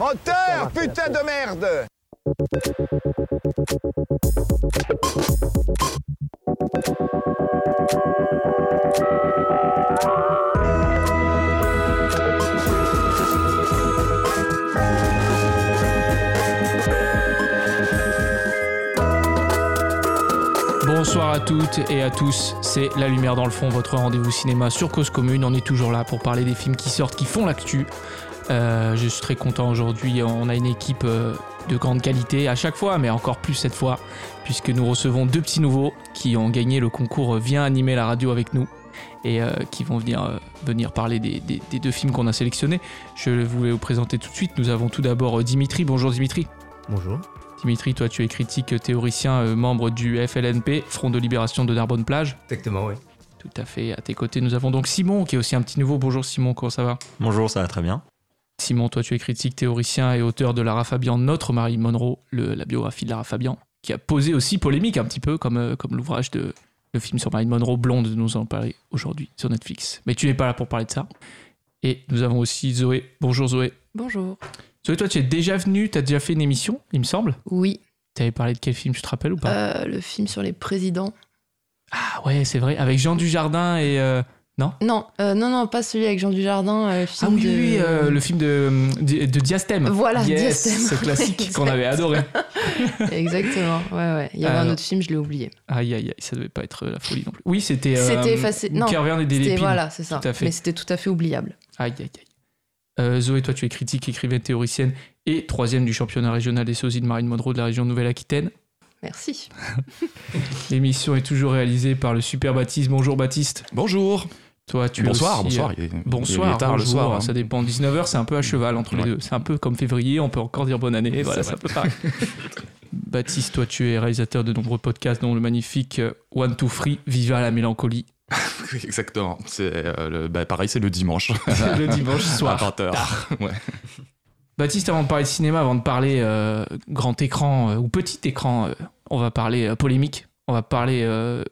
Moteur, putain de merde Bonsoir à toutes et à tous, c'est La Lumière dans le fond, votre rendez-vous cinéma sur Cause Commune. On est toujours là pour parler des films qui sortent, qui font l'actu. Euh, je suis très content aujourd'hui, on a une équipe euh, de grande qualité à chaque fois, mais encore plus cette fois, puisque nous recevons deux petits nouveaux qui ont gagné le concours Viens animer la radio avec nous et euh, qui vont venir, euh, venir parler des, des- des deux films qu'on a sélectionnés. Je vais vous présenter tout de suite. Nous avons tout d'abord euh, Dimitri. Bonjour Dimitri. Bonjour. Dimitri, toi tu es critique théoricien, euh, membre du FLNP, Front de Libération de Narbonne-Plage. Exactement, oui. Tout à fait. À tes côtés, nous avons donc Simon, qui est aussi un petit nouveau. Bonjour Simon, comment ça va? Bonjour, ça va très bien. Simon, toi tu es critique théoricien et auteur de Lara Fabian, notre Marie Monroe, le- la biographie de Lara Fabian, qui a posé aussi polémique un petit peu, comme, euh, comme l'ouvrage de le film sur Marie Monroe, Blonde, nous en parler aujourd'hui sur Netflix. Mais tu n'es pas là pour parler de ça. Et nous avons aussi Zoé. Bonjour Zoé. Bonjour. Zoé, toi tu es déjà venu, tu as déjà fait une émission, il me semble. Oui, Tu avais parlé de quel film, tu te rappelles ou pas? Euh, le film sur les présidents. Ah ouais, c'est vrai, avec Jean Dujardin et... euh, Non, euh, non, non, pas celui avec Jean Dujardin. euh, Ah film oui, de... oui, euh, le film de, de, de Diastème. Voilà, yes, Diastème. ce classique qu'on avait adoré. Exactement, ouais, ouais. Il y avait un autre film, je l'ai oublié. Aïe, aïe, aïe, ça devait pas être la folie non plus. Oui, c'était. euh, C'était effacé- non, Qui revient des voilà, c'est ça. Tout à fait. Mais c'était tout à fait oubliable. Aïe, aïe, aïe. Euh, Zoé, toi, tu es critique, écrivaine, théoricienne et troisième du championnat régional des sosies de Marine Monroe de la région Nouvelle-Aquitaine. Merci. L'émission est toujours réalisée par le super Baptiste. Bonjour Baptiste. Bonjour. Toi, tu es bonsoir, aussi, bonsoir. euh, Il est- il Bonsoir, tard le soir. hein. ça dépend. 19h, c'est un peu à cheval entre les deux. C'est un peu comme février, on peut encore dire bonne année. Voilà, c'est vrai. un peu pareil. Baptiste, toi, tu es réalisateur de nombreux podcasts, dont le magnifique euh, One to Free, Viva la mélancolie, Exactement. C'est euh, le- bah, pareil, c'est le dimanche le dimanche soir. à 20h. Ouais. Baptiste, avant de parler de cinéma, avant de parler euh, grand écran ou petit écran, on va parler polémique, on va parler,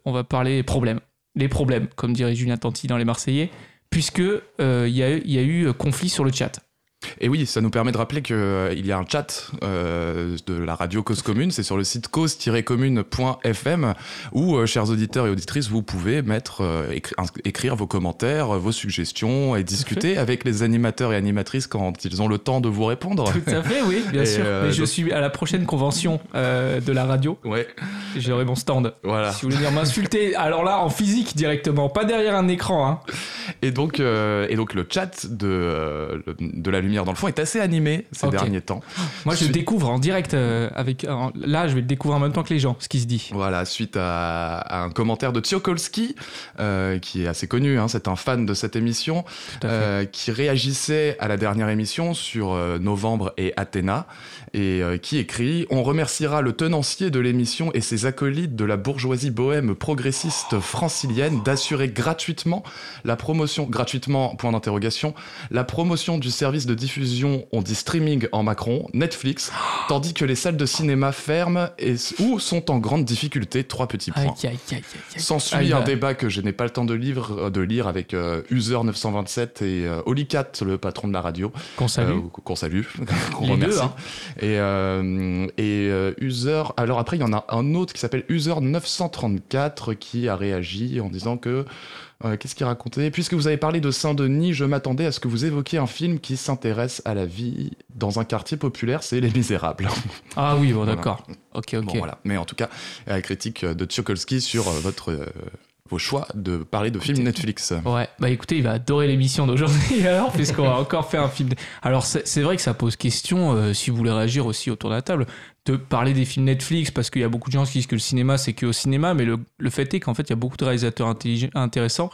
on va parler problèmes. Les problèmes, comme dirait Julien Tanti dans Les Marseillais, puisque euh, il y, y a eu euh, conflit sur le chat. Et oui, ça nous permet de rappeler qu'il y a un chat euh, de la radio Cause Commune, c'est sur le site cause-commune.fm où, euh, chers auditeurs et auditrices, vous pouvez mettre, euh, écri- écrire vos commentaires, euh, vos suggestions et discuter avec les animateurs et animatrices quand ils ont le temps de vous répondre. Tout à fait, oui, bien Et, sûr. euh, Mais je donc- suis à la prochaine convention euh, de la radio. Ouais, J'aurai mon stand. voilà. Si vous voulez venir m'insulter, alors là, en physique directement, pas derrière un écran. Hein. Et donc, euh, et donc le chat de, euh, de la lumière dans le fond est assez animé ces derniers temps. Moi, je découvre en direct euh, avec. en- là, je vais le découvrir en même temps que les gens, ce qui se dit. Voilà, suite à, à un commentaire de Tsiolkovski, euh, qui est assez connu, hein, c'est un fan de cette émission, euh, qui réagissait à la dernière émission sur euh, Novembre et Athéna, et euh, qui écrit On remerciera le tenancier de l'émission et ses acolytes de la bourgeoisie bohème progressiste francilienne d'assurer gratuitement la promotion, gratuitement, point d'interrogation, la promotion du service de diffusion, on dit streaming en Macron, Netflix, tandis que les salles de cinéma ferment et, ou sont en grande difficulté, trois petits points. S'ensuit un bah. débat que je n'ai pas le temps de lire, euh, de lire avec euh, User 927 et euh, Olicat, le patron de la radio, Qu'on salue. euh, qu'on salue, qu'on deux, remercie. hein. Et, euh, et euh, User, alors après il y en a un autre qui s'appelle User 934 qui a réagi en disant que euh, Qu'est-ce qu'il racontait? Puisque vous avez parlé de Saint-Denis, je m'attendais à ce que vous évoquiez un film qui s'intéresse à la vie dans un quartier populaire, c'est Les Misérables. Ah oui, bon, Voilà. d'accord. Ok, ok. Bon, voilà. Mais en tout cas, la critique de Tchokolski sur votre, vos choix de parler de films Netflix. Ouais, bah écoutez, il va adorer l'émission d'aujourd'hui alors, puisqu'on va encore faire un film. de- Alors, c'est vrai que ça pose question, euh, si vous voulez réagir aussi autour de la table, de parler des films Netflix, parce qu'il y a beaucoup de gens qui disent que le cinéma, c'est que au cinéma, mais le, le fait est qu'en fait, il y a beaucoup de réalisateurs intéressants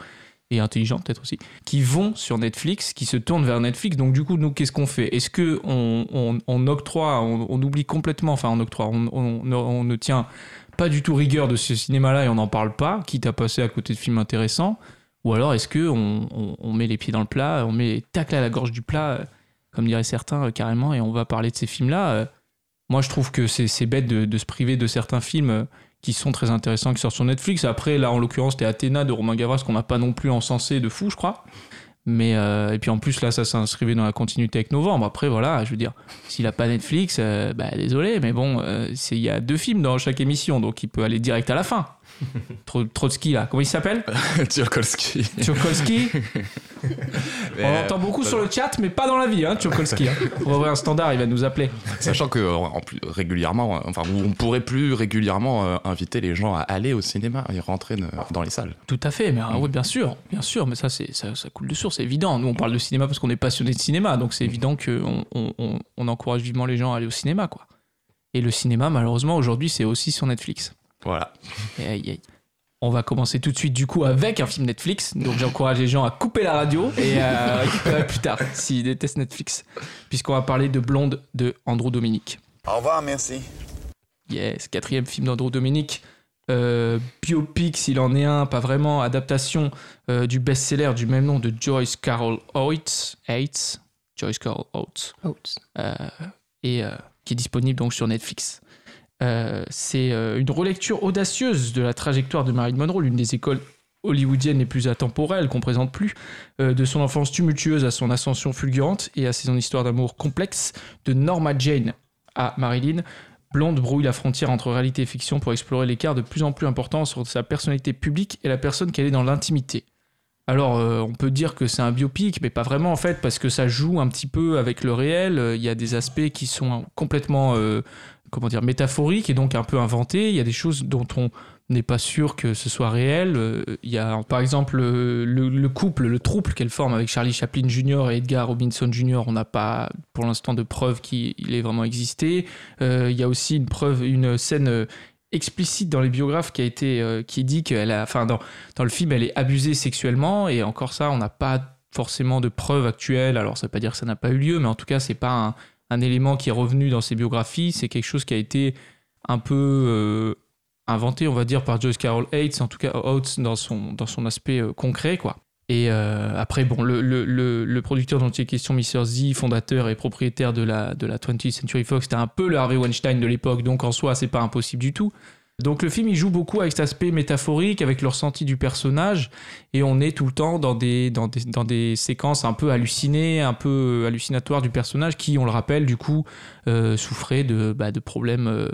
et intelligents peut-être aussi, qui vont sur Netflix, qui se tournent vers Netflix. Donc du coup, nous, qu'est-ce qu'on fait? Est-ce que on, on- on octroie, on, on oublie complètement, enfin on octroie, on, on- on ne tient pas du tout rigueur de ce cinéma-là et on n'en parle pas, quitte à passer à côté de films intéressants Ou alors est-ce que on, met les pieds dans le plat, on met les tacles à la gorge du plat, euh, comme diraient certains euh, carrément, et on va parler de ces films-là euh. Moi, je trouve que c'est bête de, de se priver de certains films qui sont très intéressants, qui sortent sur Netflix. Après, là, en l'occurrence, c'était Athéna de Romain Gavras, qu'on n'a pas non plus encensé de fou, je crois. Mais euh, et puis en plus là, ça s'inscrivait dans la continuité avec Novembre. Après voilà, je veux dire, s'il a pas Netflix, euh, bah désolé, mais bon, euh, il y a deux films dans chaque émission, donc il peut aller direct à la fin. Tro- Trotsky là, comment il s'appelle Tchaikovsky. Tchokolski. On l'entend beaucoup sur le chat, mais pas dans la vie, hein, Tchokolski. Hein. On va ouvrir un standard, il va nous appeler. Sachant que euh, en plus, régulièrement, euh, enfin, on pourrait plus régulièrement euh, inviter les gens à aller au cinéma et rentrer euh, dans les salles. Tout à fait, mais ah oui, bien sûr, bien sûr, mais ça, c'est, ça, ça coule de source, c'est évident. Nous, on parle de cinéma parce qu'on est passionné de cinéma, donc c'est évident qu'on on, on, on encourage vivement les gens à aller au cinéma, quoi. Et le cinéma, malheureusement, aujourd'hui, c'est aussi sur Netflix. Voilà. Et aïe, aïe. On va commencer tout de suite, du coup, avec un film Netflix. Donc, j'encourage les gens à couper la radio et à récupérer plus tard, s'ils détestent Netflix. Puisqu'on va parler de Blonde de Andrew Dominic. Au revoir, merci. Yes, quatrième film d'Andrew Dominic. Euh, biopic, s'il en est un, pas vraiment. Adaptation euh, du best-seller du même nom de Joyce Carol Oates. Oates Joyce Carol Oates. Oates. Euh, et euh, qui est disponible donc sur Netflix. Euh, c'est euh, une relecture audacieuse de la trajectoire de Marilyn Monroe, l'une des écoles hollywoodiennes les plus atemporelles qu'on présente plus, euh, de son enfance tumultueuse à son ascension fulgurante et à son histoire d'amour complexe, de Norma Jane à Marilyn. Blonde brouille la frontière entre réalité et fiction pour explorer l'écart de plus en plus important entre sa personnalité publique et la personne qu'elle est dans l'intimité. Alors, on peut dire que c'est un biopic, mais pas vraiment en fait, parce que ça joue un petit peu avec le réel. Il y a des aspects qui sont complètement, comment dire, métaphoriques et donc un peu inventés. Il y a des choses dont on n'est pas sûr que ce soit réel. Euh, Il y a par exemple le, le- le couple, le trouble qu'elle forme avec Charlie Chaplin Jr. et Edgar Robinson Jr. On n'a pas pour l'instant de preuve qu'il ait vraiment existé. Euh, Il y a aussi une preuve, une scène euh, explicite dans les biographes qui a été qui dit qu'elle a, enfin dans dans le film, elle est abusée sexuellement et encore ça, on n'a pas forcément de preuves actuelles. Alors, ça veut pas dire que ça n'a pas eu lieu, mais en tout cas, c'est pas un, un élément qui est revenu dans ses biographies. C'est quelque chose qui a été un peu euh, inventé, on va dire, par Joyce Carol Oates, en tout cas Oates dans son dans son aspect euh, concret, quoi. Et euh, après, bon, le, le, le, producteur dont il est question, Mr. Z, fondateur et propriétaire de la, de la 20th Century Fox, c'était un peu le Harvey Weinstein de l'époque, donc en soi, c'est pas impossible du tout. Donc le film, il joue beaucoup avec cet aspect métaphorique, avec le ressenti du personnage, et on est tout le temps dans des, dans des, dans des séquences un peu hallucinées, un peu hallucinatoires du personnage, qui, on le rappelle, du coup, euh, souffrait de, bah, de problèmes euh,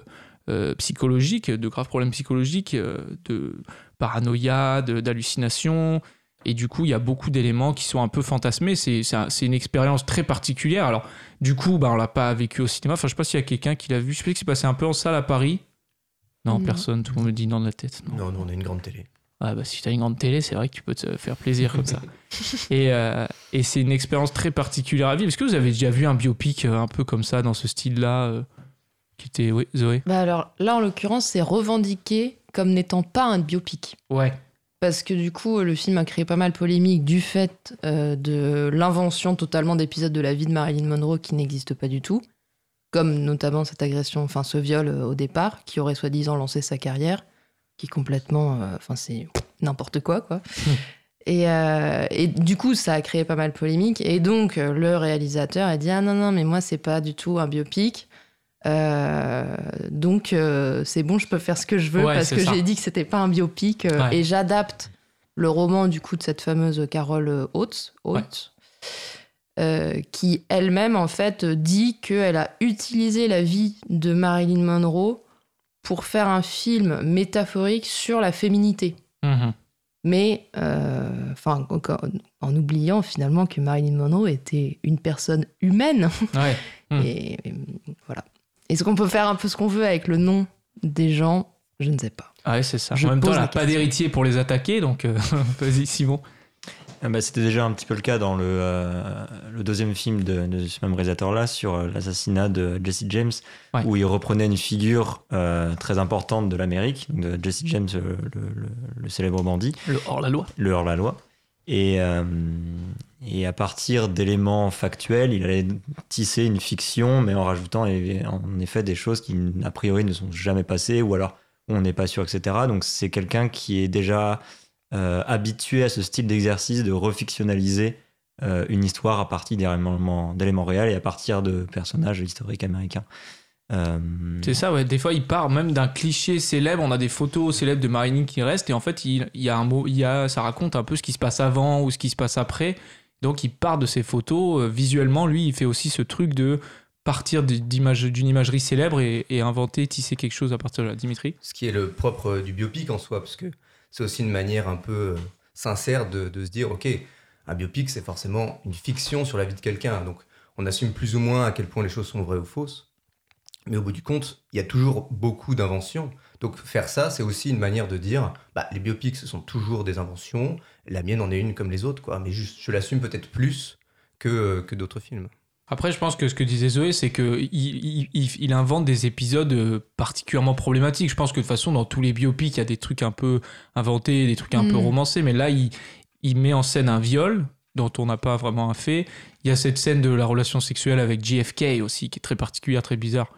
euh, psychologiques, de graves problèmes psychologiques, euh, de paranoïa, de- d'hallucination. Et du coup, il y a beaucoup d'éléments qui sont un peu fantasmés. C'est un- une expérience très particulière. Alors, du coup, bah, on l'a pas vécu au cinéma. Enfin, je sais pas s'il y a quelqu'un qui l'a vu. Je sais que c'est passé un peu en salle à Paris. Non, Non. personne. Tout le monde me dit non de la tête. Non. Non, nous on a une grande télé. Ouais, bah, si t'as une grande télé, c'est vrai que tu peux te faire plaisir comme ça. Et, euh, et c'est une expérience très particulière à vivre. Est-ce que vous avez déjà vu un biopic euh, un peu comme ça, dans ce style-là euh, Qui était. Oui, Zoé? Bah alors là, en l'occurrence, c'est revendiqué comme n'étant pas un biopic. Ouais. Parce que du coup, le film a créé pas mal de polémiques du fait euh, de l'invention totalement d'épisodes de la vie de Marilyn Monroe qui n'existent pas du tout. Comme notamment cette agression, enfin ce viol euh, au départ, qui aurait soi-disant lancé sa carrière, qui est complètement. euh, Enfin, c'est n'importe quoi, quoi. Et, euh, et du coup, ça a créé pas mal de polémiques. Et donc, le réalisateur a dit Ah non, non, mais moi, c'est pas du tout un biopic. Euh, donc, euh, c'est bon, je peux faire ce que je veux Ouais, parce que j'ai dit que c'était pas un biopic. Ouais. Et j'adapte le roman du coup de cette fameuse Carole Oates, Oates, euh, qui elle-même en fait dit qu'elle a utilisé la vie de Marilyn Monroe pour faire un film métaphorique sur la féminité. Mhm. Mais euh, enfin, en, en oubliant finalement que Marilyn Monroe était une personne humaine. Ouais. Hmm. Et, et voilà. Est-ce qu'on peut faire un peu ce qu'on veut avec le nom des gens? Je ne sais pas. Ah ouais, c'est ça. Je en même temps, elle n'a pas d'héritier pour les attaquer, donc euh, vas-y, Simon. Ah bah, C'était déjà un petit peu le cas dans le, euh, le deuxième film de, de ce même réalisateur-là sur euh, l'assassinat de Jesse James, Ouais. où il reprenait une figure euh, très importante de l'Amérique, de Jesse James, le, le- le célèbre bandit, Le hors-la-loi. le hors-la-loi. Et, et à partir d'éléments factuels, il allait tisser une fiction, mais en rajoutant en effet des choses qui, a priori, ne sont jamais passées, ou alors on n'est pas sûr, etc. Donc c'est quelqu'un qui est déjà euh, habitué à ce style d'exercice de refictionnaliser euh, une histoire à partir d'éléments d'éléments réels et à partir de personnages historiques américains. Euh, C'est ça, ouais. Des fois, il part même d'un cliché célèbre. On a des photos célèbres de Marilyn qui restent, et en fait, il, il y a un mot, il y a, ça raconte un peu ce qui se passe avant ou ce qui se passe après. Donc il part de ses photos. Euh, visuellement, lui, il fait aussi ce truc de partir d'image- d'une imagerie célèbre et, et inventer, tisser quelque chose à partir de là. Dimitri? Ce qui est le propre du biopic en soi, parce que c'est aussi une manière un peu euh, sincère de, se dire, ok, un biopic c'est forcément une fiction sur la vie de quelqu'un, donc on assume plus ou moins à quel point les choses sont vraies ou fausses. Mais au bout du compte, il y a toujours beaucoup d'inventions. Donc faire ça, c'est aussi une manière de dire, bah, les biopics, ce sont toujours des inventions, la mienne en est une comme les autres, quoi. Mais juste, je l'assume peut-être plus que, euh, que d'autres films. Après, je pense que ce que disait Zoé, c'est qu'il il, il- il invente des épisodes euh, particulièrement problématiques. Je pense que de toute façon, dans tous les biopics, il y a des trucs un peu inventés, des trucs un peu Mm. romancés, mais là, il, il met en scène un viol dont on n'a pas vraiment un fait. Il y a cette scène de la relation sexuelle avec JFK aussi, qui est très particulière, très bizarre,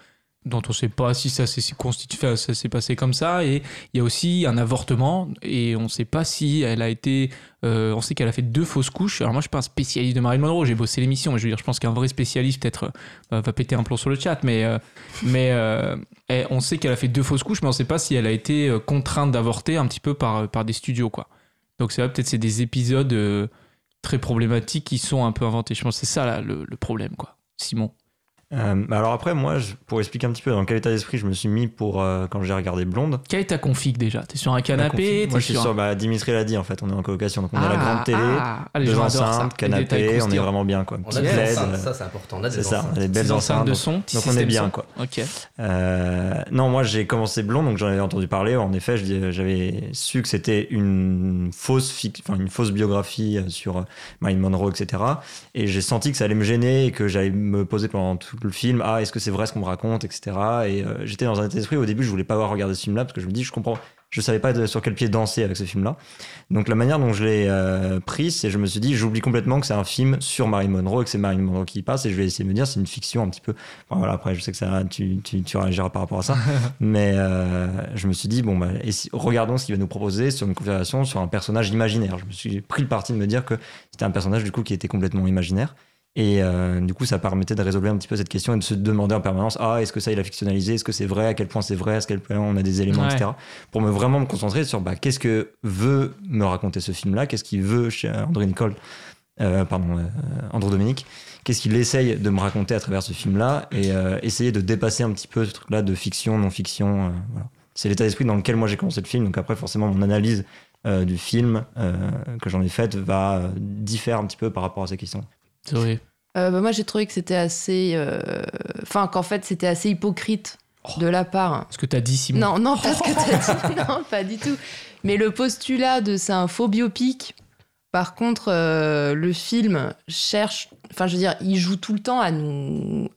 dont on ne sait pas si ça s'est passé comme ça. Et il y a aussi un avortement, et on ne sait pas si elle a été euh, on sait qu'elle a fait deux fausses couches. Alors moi, je suis pas un spécialiste de Marilyn Monroe. J'ai bossé l'émission, mais je veux dire, je pense qu'un vrai spécialiste peut-être euh, va péter un plomb sur le chat. Mais euh, mais elle- on sait qu'elle a fait deux fausses couches, mais on sait pas si elle a été contrainte d'avorter un petit peu par par des studios quoi. Donc c'est vrai, peut-être c'est des épisodes très problématiques qui sont un peu inventés. Je pense que c'est ça le, le problème quoi. Simon. Euh, bah alors après, moi, je- pour expliquer un petit peu dans quel état d'esprit je me suis mis pour euh, quand j'ai regardé Blonde. Quelle est ta config déjà? T'es sur un canapé Moi, je suis sur. Bah, Dimitri l'a dit, en fait, on est en colocation. Donc, on a la Ah, grande télé, ah, ah, les deux enceintes, canapé, on est vraiment bien, quoi. On a des LED, enceintes, euh, ça c'est important, on a des c'est ça, des belles Des enceintes enceintes. de son. donc on est bien, quoi. Ok. Euh, non, moi j'ai commencé Blonde, donc j'en avais entendu parler. En effet, dis- j'avais su que c'était une fausse, enfin, une fausse biographie euh, sur euh, Marilyn Monroe, etc. Et j'ai senti que ça allait me gêner et que j'allais me poser pendant tout le film Ah, est-ce que c'est vrai ce qu'on me raconte, etc. Et euh, j'étais dans un état d'esprit au début, je voulais pas avoir regardé ce film-là parce que je me dis, je comprends, je savais pas de- sur quel pied danser avec ce film-là. Donc la manière dont je l'ai euh, pris, c'est je me suis dit, j'oublie complètement que c'est un film sur Marilyn Monroe et que c'est Marilyn Monroe qui y passe et je vais essayer de me dire, c'est une fiction un petit peu. Enfin, voilà, après, je sais que ça, tu, tu, tu réagiras par rapport à ça. Mais euh, je me suis dit, bon, bah, si- regardons ce qu'il va nous proposer sur une conversation sur un personnage imaginaire. Je me suis pris le parti de me dire que c'était un personnage du coup qui était complètement imaginaire. Et euh, du coup, ça permettait de résoudre un petit peu cette question et de se demander en permanence ah, est-ce que ça il a fictionnalisé? Est-ce que c'est vrai? À quel point c'est vrai? À quel point on a des éléments, Ouais. etc. Pour me vraiment me concentrer sur bah, qu'est-ce que veut me raconter ce film-là? Qu'est-ce qu'il veut chez André Nicole euh, Pardon, euh, Andrew Dominique? Qu'est-ce qu'il essaye de me raconter à travers ce film-là? Et euh, essayer de dépasser un petit peu ce truc-là de fiction, non-fiction. euh, voilà. C'est l'état d'esprit dans lequel moi j'ai commencé le film. Donc après, forcément, mon analyse euh, du film euh, que j'en ai faite va euh, différer un petit peu par rapport à ces questions. Euh, bah, moi, j'ai trouvé que c'était assez. euh, Enfin, qu'en fait, c'était assez hypocrite de la part. Ce que t'as dit, Simon. Non, non, pas ce que t'as dit. Non, pas du tout. Mais le postulat de c'est un faux biopic. Par contre, euh, le film cherche. Enfin, je veux dire, il joue tout le temps à nous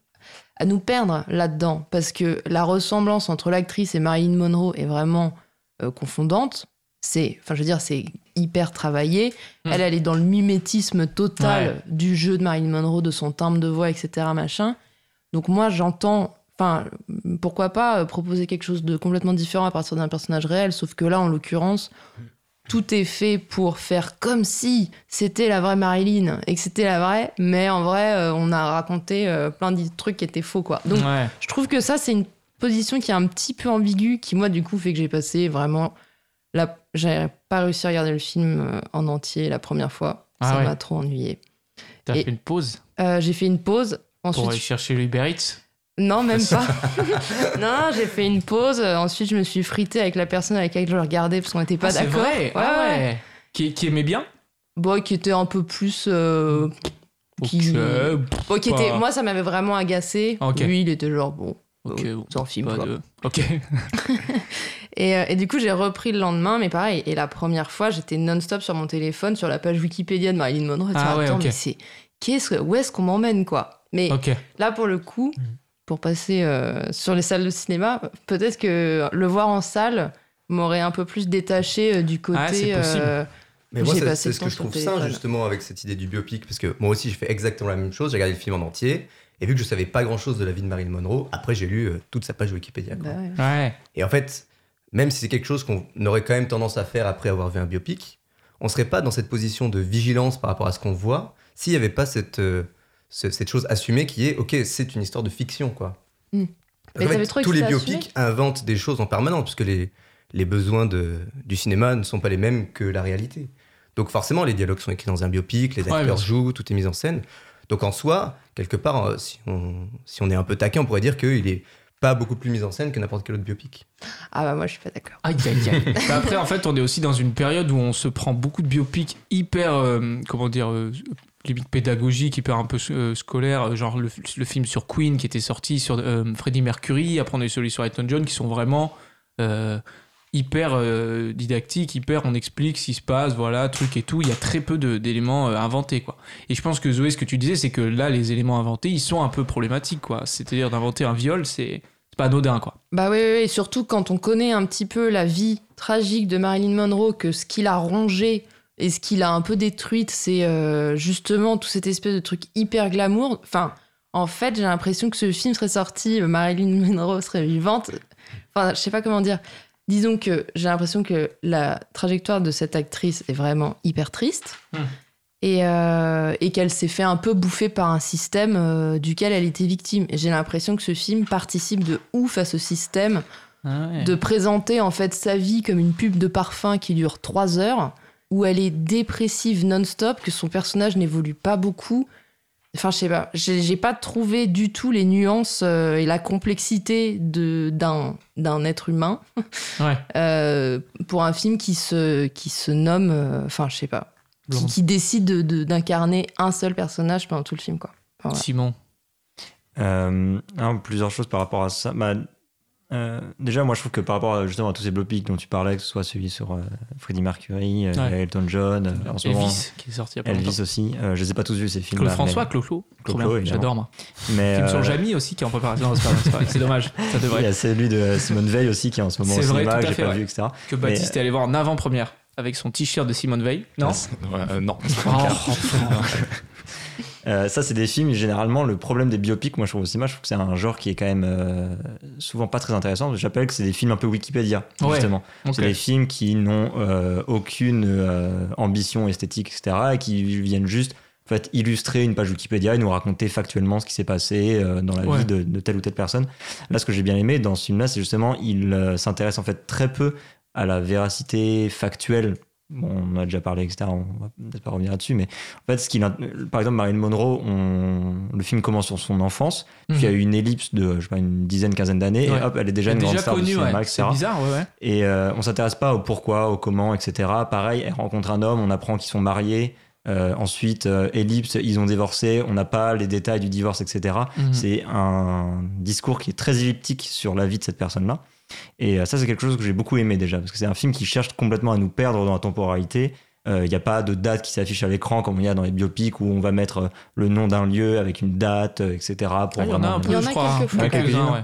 à nous perdre là-dedans parce que la ressemblance entre l'actrice et Marilyn Monroe est vraiment euh, confondante. C'est, enfin, je veux dire, c'est hyper travaillé. Hmm. Elle, elle est dans le mimétisme total Ouais. du jeu de Marilyn Monroe, de son timbre de voix, etc., machin. Donc moi, j'entends, enfin, pourquoi pas euh, proposer quelque chose de complètement différent à partir d'un personnage réel, sauf que là, en l'occurrence, tout est fait pour faire comme si c'était la vraie Marilyn et que c'était la vraie, mais en vrai, euh, on a raconté euh, plein de trucs qui étaient faux, quoi. Donc, Ouais. je trouve que ça, c'est une position qui est un petit peu ambiguë, qui, moi, du coup, fait que j'ai passé vraiment. La... J'ai pas réussi à regarder le film euh, en entier la première fois. Ah ça ouais. m'a trop ennuyé. T'as fait une pause? Euh, j'ai fait une pause. pour Ensuite, aller chercher le Uber Eats? Non, même pas. non, j'ai fait une pause. Ensuite, je me suis fritée avec la personne avec laquelle je le regardais parce qu'on n'était pas Ah, c'est d'accord. Ah ouais. Qui, qui aimait bien? Bon, qui était un peu plus. euh, Qui- Ok. bon, qui Pas- était... Moi, ça m'avait vraiment agacé. Ok. Lui, il était genre, bon, Ok, euh, bon, film, pas de- Ok. Et, euh, et du coup, j'ai repris le lendemain, mais pareil. Et la première fois, j'étais non-stop sur mon téléphone, sur la page Wikipédia de Marilyn Monroe. et Ah attends, ouais, ok. mais c'est. Qu'est-ce que... Où est-ce qu'on m'emmène, quoi? Mais là, pour le coup, Mm. pour passer euh, sur les salles de cinéma, peut-être que le voir en salle m'aurait un peu plus détaché euh, du côté. Ah, c'est possible. Mais moi, c'est ce que je trouve sain téléphone. justement avec cette idée du biopic, parce que moi aussi, j'ai fait exactement la même chose. J'ai regardé le film en entier, et vu que je savais pas grand-chose de la vie de Marilyn Monroe, après j'ai lu euh, toute sa page Wikipédia. quoi. bah ouais. Ouais. Et en fait, même si c'est quelque chose qu'on aurait quand même tendance à faire après avoir vu un biopic, on serait pas dans cette position de vigilance par rapport à ce qu'on voit s'il n'y avait pas cette, euh, ce- cette chose assumée qui est, ok, c'est une histoire de fiction, quoi. Mm. Parce Mais fait, tous les biopics inventent des choses en permanence, puisque les, les besoins de, du cinéma ne sont pas les mêmes que la réalité. Donc forcément, les dialogues sont écrits dans un biopic, les Ouais, acteurs jouent, tout est mis en scène. Donc en soi, quelque part, euh, si on, si on est un peu taquin, on pourrait dire qu'il est pas beaucoup plus mis en scène que n'importe quel autre biopic. Ah bah moi je suis pas d'accord. Aïe, aïe, aïe. Bah après, en fait, on est aussi dans une période où on se prend beaucoup de biopics hyper, euh, comment dire, euh, limite pédagogiques, hyper un peu euh, scolaires, genre le, le film sur Queen qui était sorti sur euh, Freddie Mercury, après on a eu celui sur Elton John, qui sont vraiment euh, hyper euh, didactiques, hyper on explique ce qui se passe, voilà, truc et tout. Il y a très peu d'éléments euh, inventés, quoi. Et je pense que Zoé, ce que tu disais, c'est que là, les éléments inventés, ils sont un peu problématiques, quoi. C'est-à-dire d'inventer un viol, c'est pas anodin, quoi. Bah oui, oui, surtout quand on connaît un petit peu la vie tragique de Marilyn Monroe, que ce qu'il a rongé et ce qu'il a un peu détruite, c'est euh, justement tout cette espèce de truc hyper glamour. Enfin, en fait, j'ai l'impression que ce film serait sorti, Marilyn Monroe serait vivante. Enfin, je sais pas comment dire. Disons que j'ai l'impression que la trajectoire de cette actrice est vraiment hyper triste. Et, euh, et qu'elle s'est fait un peu bouffer par un système euh, duquel elle était victime. Et j'ai l'impression que ce film participe de ouf à ce système de présenter en fait sa vie comme une pub de parfum qui dure trois heures, où elle est dépressive non-stop, que son personnage n'évolue pas beaucoup. Enfin, je sais pas, j'ai j'ai pas trouvé du tout les nuances euh, et la complexité de- d'un d'un être humain Ouais. euh, pour un film qui se, qui se nomme, euh, enfin, je sais pas, qui, décide de- de- d'incarner un seul personnage pendant tout le film, quoi. Enfin, voilà. Simon. Euh, hein, plusieurs choses par rapport à ça. Bah, euh, déjà, moi, je trouve que par rapport justement à tous ces biopics dont tu parlais, que ce soit celui sur euh, Freddie Mercury, euh, Ouais. Elton John, euh, en ce moment, Elvis, qui est sorti il y a pas Elvis longtemps. aussi. Euh, je les ai pas tous vus ces films. Claude François, Clo-Clo. J'adore moi. Mais Film sur Jamie aussi qui est en préparation. C'est dommage, ça il y devrait. a celui de Simone Veil aussi qui est en ce moment au C'est vrai, cinéma, tout que à j'ai fait, pas ouais. vu, etc. Que Baptiste est allé voir en avant-première avec son t-shirt de Simone Veil. Non Ouais, euh, non. Oh. Euh, ça, c'est des films, généralement, le problème des biopics, moi je trouve au cinéma, je trouve que c'est un genre qui est quand même euh, souvent pas très intéressant. J'appelle que c'est des films un peu Wikipédia, Ouais. justement. C'est des films qui n'ont aucune ambition esthétique, etc. et qui viennent juste en fait, illustrer une page Wikipédia et nous raconter factuellement ce qui s'est passé dans la Ouais. vie de, de telle ou telle personne. Là, ce que j'ai bien aimé dans ce film-là, c'est justement, il euh, s'intéresse en fait très peu à la véracité factuelle. Bon, on en a déjà parlé, etc. On va peut-être pas revenir là-dessus, mais en fait, ce qu'il, par exemple, Marilyn Monroe, on- le film commence sur son enfance, puis il y a eu une ellipse de, je sais pas, une dizaine, quinzaine d'années, Ouais. et hop, elle est déjà Elle une est grande déjà star du cinéma, ouais. etc. C'est bizarre, ouais, ouais. Et euh, on s'intéresse pas au pourquoi, au comment, etc. Pareil, elle rencontre un homme, on apprend qu'ils sont mariés. Euh, ensuite, euh, ellipse, ils ont divorcé, on n'a pas les détails du divorce, etc. Mhm. C'est un discours qui est très elliptique sur la vie de cette personne-là. Et euh, ça, c'est quelque chose que j'ai beaucoup aimé déjà, parce que c'est un film qui cherche complètement à nous perdre dans la temporalité. Euh, Il n'y a pas de date qui s'affiche à l'écran comme il y a dans les biopics où on va mettre euh, le nom d'un lieu avec une date, euh, etc. Pour Ah, il y en a vraiment- un peu, Il y en je a crois. hein. Quelques-uns, ouais.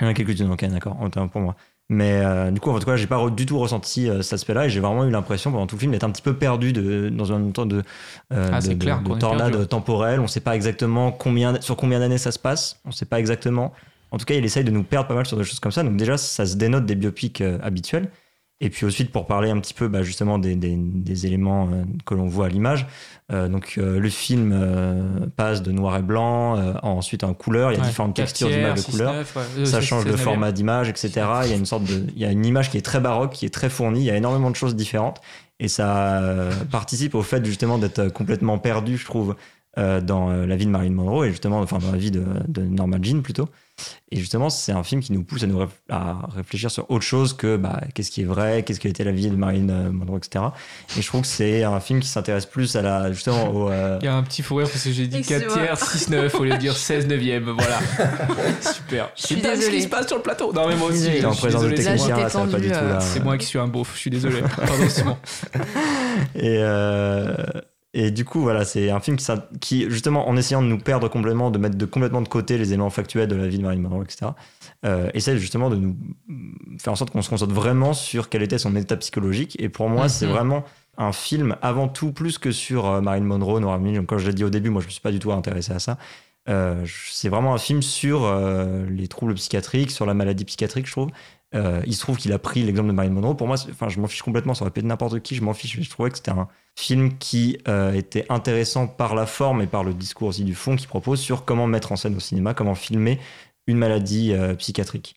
il y en a quelques-unes, ok, d'accord, autant pour moi. Mais euh, du coup, en tout cas, j'ai pas du tout ressenti euh, cet aspect-là et j'ai vraiment eu l'impression pendant tout le film d'être un petit peu perdu de, dans un temps de, euh, Ah, de, de- de tornade perdu. temporelle. On sait pas exactement combien, sur combien d'années ça se passe. On sait pas exactement. En tout cas, il essaye de nous perdre pas mal sur des choses comme ça. Donc déjà, ça se dénote des biopics euh, habituels. Et puis ensuite, pour parler un petit peu bah, justement des, des- des éléments euh, que l'on voit à l'image, euh, donc le film passe de noir et blanc, en- ensuite en couleur, il y a Ouais. différentes textures d'images de ouais. Euh, ça change de seize, format d'image, etc. Il y a une sorte de, il y a une image qui est très baroque, qui est très fournie. Il y a énormément de choses différentes et ça participe au fait justement d'être complètement perdu, je trouve, euh, dans euh, la vie de Marilyn Monroe et justement, enfin dans la vie de, de Norma Jean plutôt. Et justement, c'est un film qui nous pousse à nous réf- à réfléchir sur autre chose que bah, qu'est-ce qui est vrai, qu'est-ce qui a été la vie de Marilyn euh, Monroe, etc. Et je trouve que c'est un film qui s'intéresse plus à la justement au euh, Il y a un petit fou rire parce que j'ai dit 4 Excuse-moi. tiers, 6 9 au lieu de dire 16 neuvième. Voilà. Super. Je suis dingue ce qui se passe sur le plateau. Non, mais moi aussi. En présence de désolé, c'est Là, moi. techniciens, j'étais là, ça va pas du tendue, tout là. C'est moi qui suis un beauf. Je suis désolé. Pardon, Simon. Et, euh, et du coup, voilà, c'est un film qui, justement, en essayant de nous perdre complètement, de mettre de, complètement de côté les éléments factuels de la vie de Marilyn Monroe, etc., euh, essaie justement de nous faire en sorte qu'on se concentre vraiment sur quel était son état psychologique. Et pour moi, Mhm. c'est vraiment un film avant tout plus que sur euh, Marilyn Monroe, Nora Mills. Comme je l'ai dit au début, moi, je me suis pas du tout intéressé à ça. Euh, c'est vraiment un film sur euh, les troubles psychiatriques, sur la maladie psychiatrique, je trouve. Euh, il se trouve qu'il a pris l'exemple de Marilyn Monroe. Pour moi, je m'en fiche complètement. Ça aurait pu être n'importe qui. Je m'en fiche. Je trouvais que c'était un film qui euh, était intéressant par la forme et par le discours aussi du fond qu'il propose sur comment mettre en scène au cinéma, comment filmer une maladie euh, psychiatrique.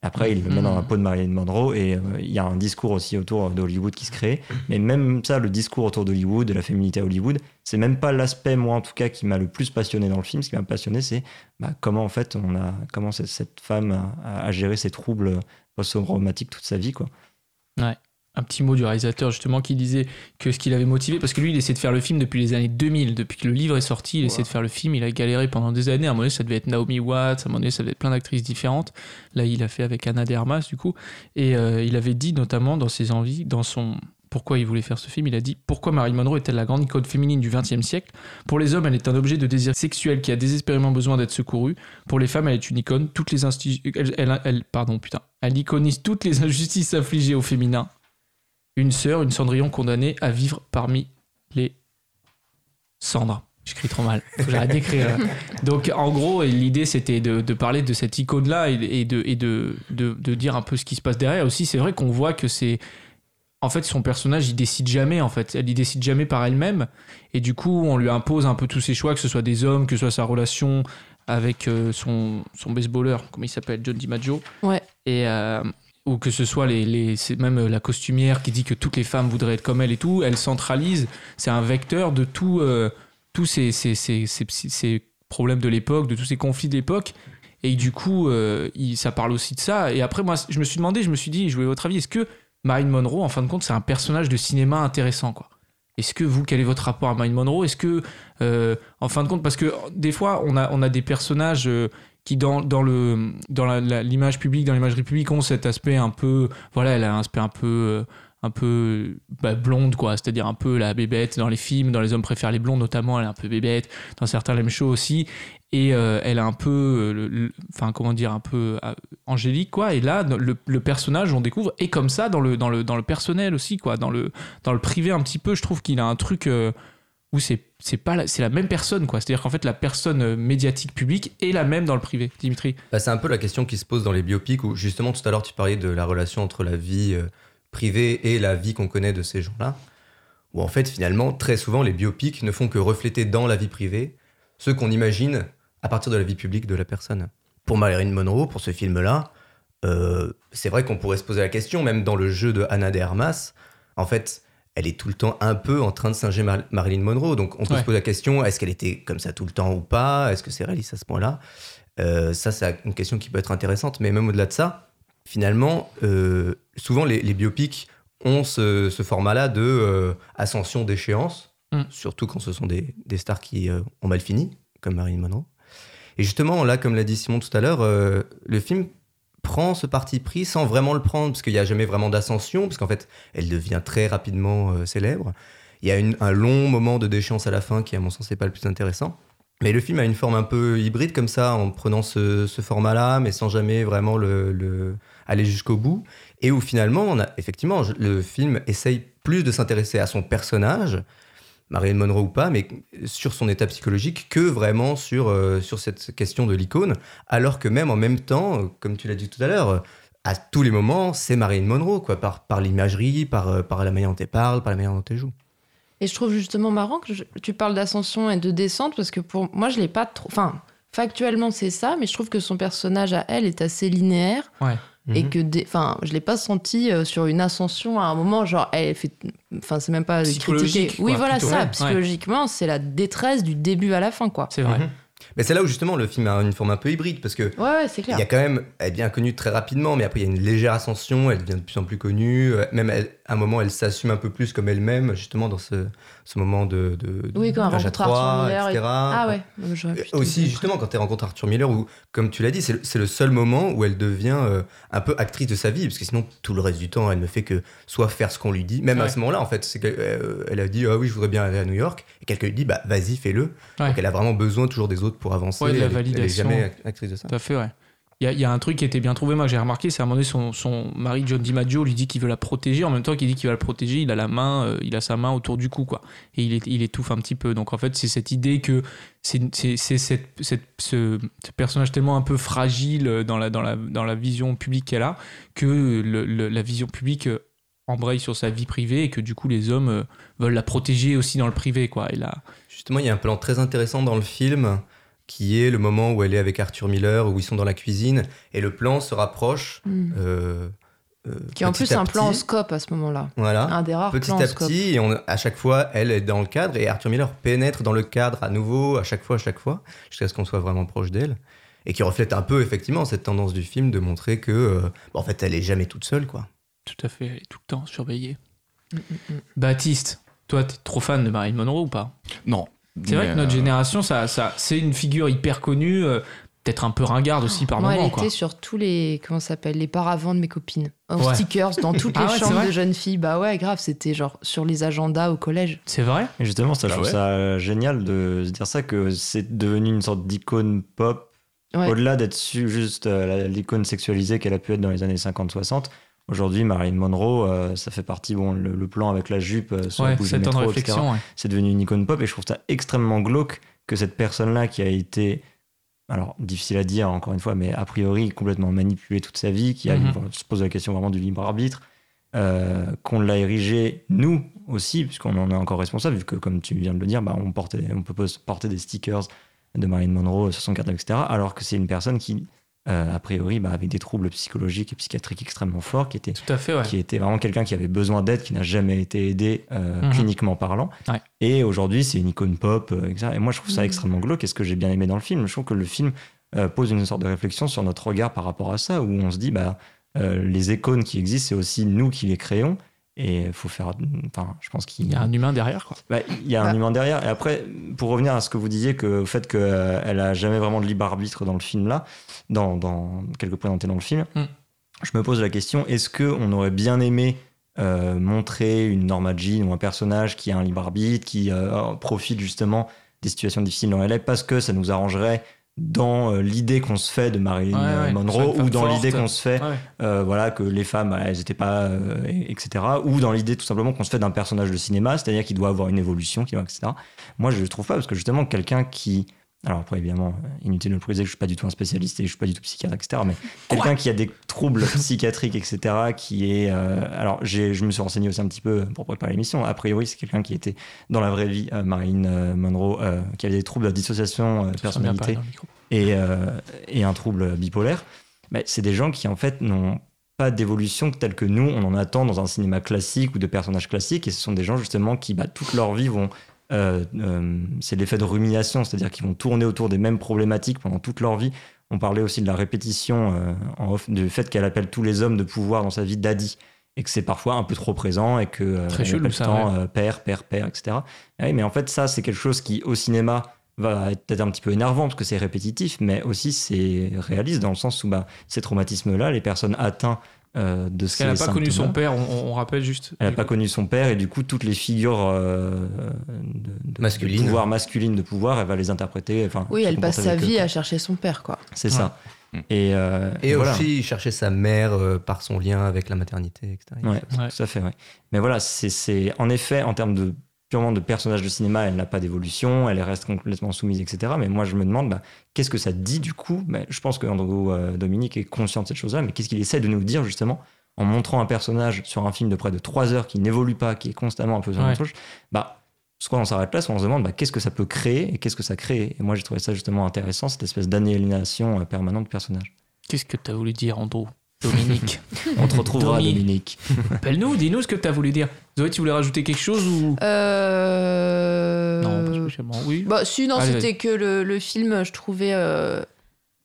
Après, il le met dans la Mhm. peau de Marilyn Monroe et euh, il y a un discours aussi autour d'Hollywood qui se crée. Mais même ça, le discours autour d'Hollywood, de la féminité à Hollywood, c'est même pas l'aspect, moi en tout cas, qui m'a le plus passionné dans le film. Ce qui m'a passionné, c'est bah, comment en fait on a, comment cette- femme a, a géré ses troubles post-traumatiques toute sa vie, quoi. Un petit mot du réalisateur justement qui disait que ce qui l'avait motivé, parce que lui il essaie de faire le film depuis les années 2000, depuis que le livre est sorti, il essaie de faire le film, il a galéré pendant des années, à un moment donné ça devait être Naomi Watts, à un moment donné ça devait être plein d'actrices différentes, là il a fait avec Anna de Armas du coup, et euh, il avait dit notamment dans ses envies, dans son... Pourquoi il voulait faire ce film Il a dit Pourquoi Marilyn Monroe est-elle la grande icône féminine du XXe siècle? Pour les hommes, elle est un objet de désir sexuel qui a désespérément besoin d'être secouru. Pour les femmes, elle est une icône. Toutes les insti- elle, elle- elle- pardon, putain. Elle iconise toutes les injustices infligées au féminin une sœur, une Cendrillon condamnée à vivre parmi les cendres. J'écris trop mal. J'arrête d'écrire. Donc, en gros, l'idée, c'était de, de parler de cette icône-là et, et de, et de, de, de dire un peu ce qui se passe derrière. Aussi, c'est vrai qu'on voit que c'est. En fait, son personnage, il décide jamais, en fait. Elle, il décide jamais par elle-même. Et du coup, on lui impose un peu tous ses choix, que ce soit des hommes, que ce soit sa relation avec euh, son, son baseballeur, comment il s'appelle, John DiMaggio. Ouais. Et, euh, ou que ce soit les, les même la costumière qui dit que toutes les femmes voudraient être comme elle et tout, elle centralise, c'est un vecteur de tout, euh, tous ces, ces, ces, ces, problèmes de l'époque, de tous ces conflits de l'époque. Et du coup, euh, ça parle aussi de ça. Et après, moi, je me suis demandé, je me suis dit, je voulais votre avis, est-ce que Marilyn Monroe, en fin de compte, c'est un personnage de cinéma intéressant, quoi? Est-ce que vous, quel est votre rapport à Marilyn Monroe? Est-ce que, euh, en fin de compte, parce que des fois, on a, on a des personnages euh, qui, dans, dans le dans l'image publique, dans l'imagerie publique, ont cet aspect un peu, voilà, elle a un aspect un peu, euh, un peu bah, blonde, quoi. C'est-à-dire un peu la bébête dans les films, dans les hommes préfèrent les blondes notamment, elle est un peu bébête. Dans certains lame shows aussi. Et euh, elle a un peu, euh, enfin comment dire, un peu angélique, quoi. Et là, le, personnage, on découvre, et comme ça dans le, dans le, dans le personnel aussi, quoi. Dans le, dans le privé un petit peu, je trouve qu'il a un truc où c'est pas la, c'est la même personne quoi c'est à dire qu'en fait la personne euh, médiatique publique est la même dans le privé Dimitri Bah, c'est un peu la question qui se pose dans les biopics où justement tout à l'heure tu parlais de la relation entre la vie euh, privée et la vie qu'on connaît de ces gens-là. Où en fait finalement très souvent les biopics ne font que refléter dans la vie privée ce qu'on imagine à partir de la vie publique de la personne. Pour Marilyn Monroe, pour ce film-là, euh, c'est vrai qu'on pourrait se poser la question, même dans le jeu de Anna de Armas, en fait, elle est tout le temps un peu en train de singer Mar- Marilyn Monroe. Donc on peut Ouais. se poser la question, est-ce qu'elle était comme ça tout le temps ou pas? Est-ce que c'est réaliste à ce point-là? Euh, Ça, c'est une question qui peut être intéressante. Mais même au-delà de ça, finalement, euh, souvent les, les biopics ont ce, ce format-là de euh, ascension d'échéance, Mm. surtout quand ce sont des, des stars qui ont mal fini, comme Marilyn Monroe. Et justement, là, comme l'a dit Simon tout à l'heure, le film prend ce parti pris sans vraiment le prendre, parce qu'il n'y a jamais vraiment d'ascension, parce qu'en fait, elle devient très rapidement euh, célèbre. Il y a un long moment de déchéance à la fin qui, à mon sens, n'est pas le plus intéressant. Mais le film a une forme un peu hybride comme ça, en prenant ce, format-là, mais sans jamais vraiment le, le- aller jusqu'au bout. Et où finalement, on effectivement, le film essaye plus de s'intéresser à son personnage, Marilyn Monroe ou pas, mais sur son état psychologique que vraiment sur, euh, sur cette question de l'icône. Alors que même en même temps, comme tu l'as dit tout à l'heure, à tous les moments, c'est Marilyn Monroe, quoi, par, par l'imagerie, par, euh, par la manière dont elle parle, par la manière dont elle joue. Et je trouve justement marrant que je- tu parles d'ascension et de descente parce que pour moi, je l'ai pas trop. Enfin, factuellement, c'est ça, mais je trouve que son personnage à elle est assez linéaire et Mhm. que, des... enfin, je l'ai pas senti euh, sur une ascension à un moment. Genre, elle fait. Enfin, c'est même pas critiquer. Oui, voilà plutôt. ça. Ouais. Psychologiquement, c'est la détresse du début à la fin, quoi. c'est vrai Mhm. Mais c'est là où justement le film a une forme un peu hybride, parce que Ouais, ouais, c'est Il clair. y a quand même, elle devient connue très rapidement, mais après il y a une légère ascension, elle devient de plus en plus connue. euh, Même elle- à un moment, elle s'assume un peu plus comme elle-même, justement dans ce, ce moment de, de, Oui, quand elle de rencontre Arthur Miller et- etc. Ah ouais. Euh, Aussi, justement, quand elle rencontre Arthur Miller, où, comme tu l'as dit, c'est le, le seul moment où elle devient euh, un peu actrice de sa vie, parce que sinon, tout le reste du temps, elle ne fait que soit faire ce qu'on lui dit, même à ce moment-là, en fait, c'est qu'elle a dit Ah oui, je voudrais bien aller à New York, et quelqu'un lui dit Bah vas-y, fais-le. Ouais. Donc elle a vraiment besoin toujours des autres pour avancer. Ouais, de la elle, est- elle est validation. jamais actrice de ça. Tout à fait, ouais. Il y a, un truc qui était bien trouvé, moi j'ai remarqué, c'est à un moment donné, son, son mari John DiMaggio lui dit qu'il veut la protéger, en même temps qu'il dit qu'il va la protéger, il a la main, euh, il a sa main autour du cou, quoi. Et il, il étouffe un petit peu. Donc en fait, c'est cette idée que c'est ce, ce personnage tellement un peu fragile dans la, dans la, dans la vision publique qu'elle a, que la vision publique euh, embraye sur sa vie privée et que du coup les hommes euh, veulent la protéger aussi dans le privé, quoi. Et là, Justement, il y a un plan très intéressant dans le film qui est le moment où elle est avec Arthur Miller, où ils sont dans la cuisine, et le plan se rapproche. Mm. euh, euh, Qui est en plus un plan en scope à ce moment-là. Voilà. Un des rares Petit plans à en scope. petit, et on, à chaque fois, elle est dans le cadre, et Arthur Miller pénètre dans le cadre à nouveau, à chaque fois, à chaque fois, jusqu'à ce qu'on soit vraiment proche d'elle. Et qui reflète un peu, effectivement, cette tendance du film de montrer que, euh, en fait, elle est jamais toute seule, quoi. Tout à fait, elle est tout le temps surveillée. Mm, mm, mm. Baptiste, toi, t'es trop fan de Marilyn Monroe ou pas? Non. C'est vrai que notre euh, génération, ça, ça, c'est une figure hyper connue, euh, peut-être un peu ringarde aussi par Moi, moment. elle quoi. était sur tous les. Comment ça s'appelle Les paravents de mes copines. En Ouais. stickers, dans toutes Ah les ouais, c'est chambres vrai de jeunes filles. Bah ouais, grave, c'était genre sur les agendas au collège. C'est vrai Et justement, ça, je Ah trouve ouais ça euh, génial de se dire ça, que c'est devenu une sorte d'icône pop, Ouais. au-delà d'être juste euh, l'icône sexualisée qu'elle a pu être dans les années 50-60. Aujourd'hui, Marilyn Monroe, euh, ça fait partie, bon, le, le plan avec la jupe euh, sur la Ouais, bouche du métro, etc. ouais. c'est devenu une icône pop et je trouve ça extrêmement glauque que cette personne-là qui a été, alors difficile à dire encore une fois, mais a priori complètement manipulée toute sa vie, qui a, Mhm. on se pose la question vraiment du libre arbitre, euh, qu'on l'a érigé nous aussi, puisqu'on en est encore responsable, vu que comme tu viens de le dire, bah, on, portait, on peut pas porter des stickers de Marilyn Monroe sur son carnet, etc. Alors que c'est une personne qui, euh, a priori, bah, avec des troubles psychologiques et psychiatriques extrêmement forts, qui était Tout à fait, ouais. qui était vraiment quelqu'un qui avait besoin d'aide, qui n'a jamais été aidé euh, Mhm. cliniquement parlant. Ouais. Et aujourd'hui, c'est une icône pop, euh, etc. Et moi, je trouve ça Mhm. extrêmement glauque. Qu'est-ce que j'ai bien aimé dans le film Je trouve que le film euh, pose une sorte de réflexion sur notre regard par rapport à ça, où on se dit, bah, euh, les icônes qui existent, c'est aussi nous qui les créons. Et il faut faire. Enfin, je pense qu'il Il y a un humain derrière, quoi. bah, il y a un Bah. humain derrière. Et après, pour revenir à ce que vous disiez, que, au fait qu'elle a jamais vraiment de libre arbitre dans le film là, dans, dans quelques présentés dans le film, Mm. je me pose la question est-ce que on aurait bien aimé euh, montrer une Norma Jean ou un personnage qui a un libre arbitre, qui euh, profite justement des situations difficiles dans elle parce que ça nous arrangerait dans euh, l'idée qu'on se fait de Marilyn Ouais, ouais, euh, Monroe ou dans l'idée qu'on se fait Ouais. euh, voilà que les femmes elles n'étaient pas euh, et- etc ou dans l'idée tout simplement qu'on se fait d'un personnage de cinéma c'est-à-dire qu'il doit avoir une évolution qui etc moi je le trouve pas parce que justement quelqu'un qui alors après évidemment inutile de le préciser je suis pas du tout un spécialiste et je suis pas du tout psychiatre etc mais quelqu'un qui a des troubles psychiatriques etc qui est euh, alors j'ai je me suis renseigné aussi un petit peu pour préparer l'émission. A priori c'est quelqu'un qui était dans la vraie vie euh, Marilyn euh, Monroe euh, qui avait des troubles de dissociation euh, personnalité et, euh, et un trouble bipolaire, mais c'est des gens qui en fait n'ont pas d'évolution telle que nous on en attend dans un cinéma classique ou de personnages classiques et ce sont des gens justement qui bah, toute leur vie vont euh, euh, c'est l'effet de rumination c'est-à-dire qu'ils vont tourner autour des mêmes problématiques pendant toute leur vie. On parlait aussi de la répétition euh, en off, du fait qu'elle appelle tous les hommes de pouvoir dans sa vie daddy et que c'est parfois un peu trop présent et que Très chelou, ça, temps, père père père etc Ah mais en fait ça c'est quelque chose qui au cinéma va être peut-être un petit peu énervant parce que c'est répétitif, mais aussi c'est réaliste dans le sens où bah, ces traumatismes-là, les personnes atteintes euh, de Parce qu'elle n'a pas connu son père, on, on rappelle juste. Elle n'a pas coup. connu son père et du coup toutes les figures euh, de, de- Masculines. de pouvoir masculines de pouvoir, elle va les interpréter. Enfin, Oui, elle passe sa eux, vie à chercher son père, quoi. C'est ça. Et, euh, Et voilà. aussi chercher sa mère euh, par son lien avec la maternité, etc. Ouais, Ouais. tout à fait, ouais. Mais voilà, c'est en effet, en termes de purement de personnage de cinéma, elle n'a pas d'évolution, elle reste complètement soumise, etc. Mais moi, je me demande, bah, qu'est-ce que ça dit du coup? Bah, Je pense que Andrew euh, Dominique est conscient de cette chose-là, mais qu'est-ce qu'il essaie de nous dire justement en montrant un personnage sur un film de près de 3 heures qui n'évolue pas, qui est constamment un peu sur Ouais. touche Bah, soit on s'arrête là, soit on se demande bah, qu'est-ce que ça peut créer et qu'est-ce que ça crée? Et moi, j'ai trouvé ça justement intéressant, cette espèce d'aliénation euh, permanente du personnage. Qu'est-ce que tu as voulu dire, Andrew? Dominique On te retrouvera, Domi. Dominique. Appelle-nous, dis-nous ce que tu as voulu dire. Zoé, tu voulais rajouter quelque chose ou? Euh... Non, pas spécialement. Oui. Bah, si, non, c'était que le, le film, je trouvais. euh,